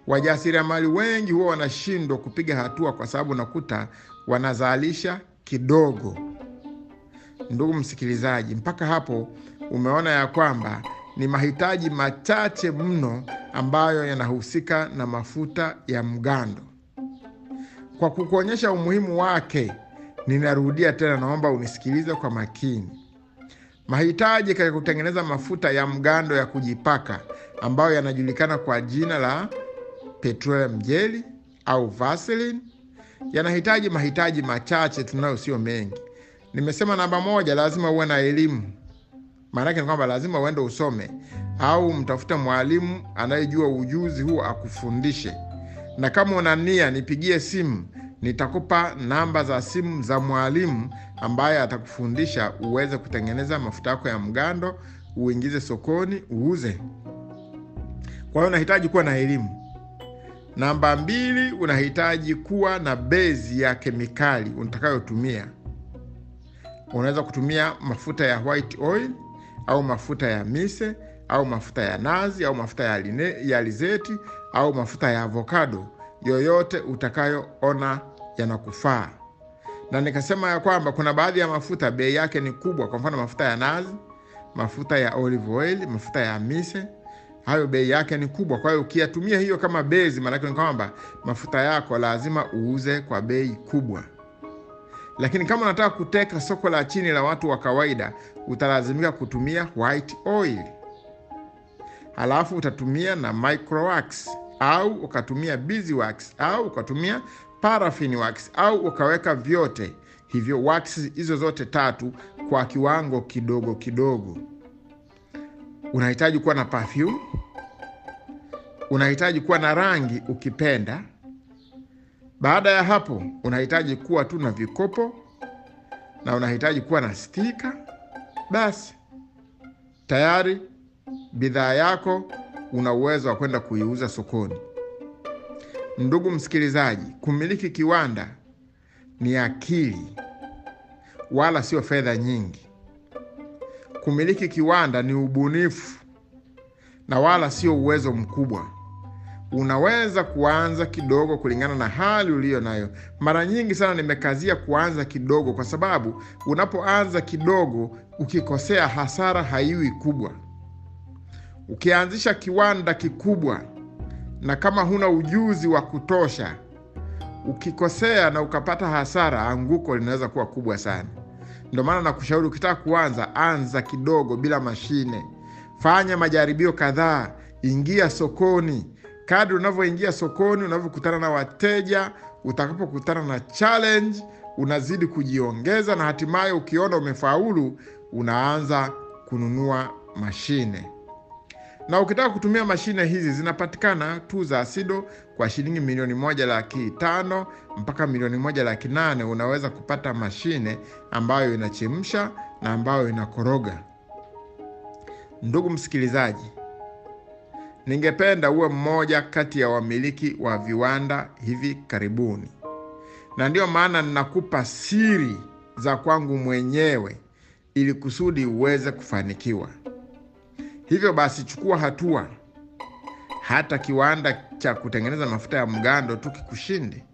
A: Wajasiriamali wengi huwa wanashindwa kupiga hatua kwa sababu nakuta wanazalisha kidogo. Ndugu msikilizaji, mpaka hapo umeona ya kwamba ni mahitaji machache mno ambayo yanahusika na mafuta ya mgando. Kwa kukuonyesha umuhimu wake, ninarudia tena, naomba unisikilize kwa makini. Mahitaji katika kutengeneza mafuta ya mgando ya kujipaka ambayo yanajulikana kwa jina la petroleum jelly au Vaseline yanahitaji mahitaji machache tunayo, sio mengi. Nimesema namba moja, lazima uwe na elimu. Maanake ni kwamba lazima uende usome au mtafute mwalimu anayejua ujuzi huo akufundishe, na kama una nia, nipigie simu, nitakupa namba za simu za mwalimu ambaye atakufundisha uweze kutengeneza mafuta yako ya mgando, uingize sokoni, uuze. Kwa hiyo unahitaji kuwa na elimu. Namba mbili, unahitaji kuwa na bezi ya kemikali utakayotumia. Unaweza kutumia mafuta ya white oil au mafuta ya mise au mafuta ya nazi au mafuta ya, line, ya alizeti au mafuta ya avokado, yoyote utakayoona yanakufaa. Na nikasema ya kwamba kuna baadhi ya mafuta bei yake ni kubwa, kwa mfano mafuta ya nazi, mafuta ya olive oil, mafuta ya mise hayo bei yake ni kubwa. Kwa hiyo ukiyatumia hiyo kama bezi, maanake ni kwamba mafuta yako lazima uuze kwa bei kubwa. Lakini kama unataka kuteka soko la chini la watu wa kawaida, utalazimika kutumia white oil, halafu utatumia na microwax au ukatumia beeswax au ukatumia paraffin wax au ukaweka vyote hivyo wax hizo zote tatu kwa kiwango kidogo kidogo. Unahitaji kuwa na perfume, unahitaji kuwa na rangi ukipenda. Baada ya hapo, unahitaji kuwa tu na vikopo na unahitaji kuwa na stika. Basi tayari bidhaa yako una uwezo wa kwenda kuiuza sokoni. Ndugu msikilizaji, kumiliki kiwanda ni akili, wala sio fedha nyingi. Kumiliki kiwanda ni ubunifu na wala sio uwezo mkubwa. Unaweza kuanza kidogo kulingana na hali uliyo nayo. Mara nyingi sana nimekazia kuanza kidogo, kwa sababu unapoanza kidogo, ukikosea, hasara haiwi kubwa. Ukianzisha kiwanda kikubwa na kama huna ujuzi wa kutosha, ukikosea na ukapata hasara, anguko linaweza kuwa kubwa sana. Ndio maana nakushauri ukitaka kuanza, anza kidogo bila mashine. fanya majaribio kadhaa, ingia sokoni. Kadri unavyoingia sokoni, unavyokutana na wateja, utakapokutana na challenge, unazidi kujiongeza, na hatimaye ukiona umefaulu, unaanza kununua mashine na ukitaka kutumia mashine hizi zinapatikana tu za Sido kwa shilingi milioni moja laki tano mpaka milioni moja laki nane unaweza kupata mashine ambayo inachemsha na ambayo inakoroga. Ndugu msikilizaji, ningependa uwe mmoja kati ya wamiliki wa viwanda hivi karibuni, na ndiyo maana ninakupa siri za kwangu mwenyewe ili kusudi uweze kufanikiwa. Hivyo basi chukua hatua, hata kiwanda cha kutengeneza mafuta ya mgando tu kikushinde.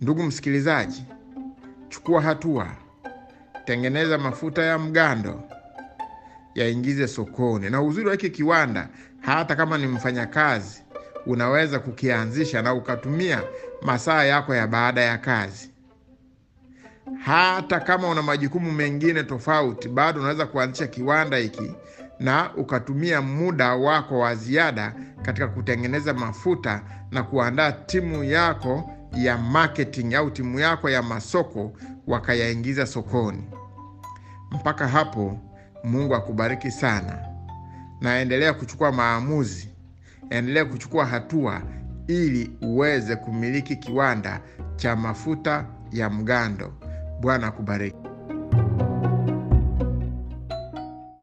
A: Ndugu msikilizaji, chukua hatua, tengeneza mafuta ya mgando, yaingize sokoni. Na uzuri wa hiki kiwanda, hata kama ni mfanyakazi, unaweza kukianzisha na ukatumia masaa yako ya baada ya kazi. Hata kama una majukumu mengine tofauti, bado unaweza kuanzisha kiwanda hiki na ukatumia muda wako wa ziada katika kutengeneza mafuta na kuandaa timu yako ya marketing au timu yako ya masoko wakayaingiza sokoni. Mpaka hapo, Mungu akubariki sana, na endelea kuchukua maamuzi, endelea kuchukua hatua ili uweze kumiliki kiwanda cha mafuta ya mgando. Bwana akubariki.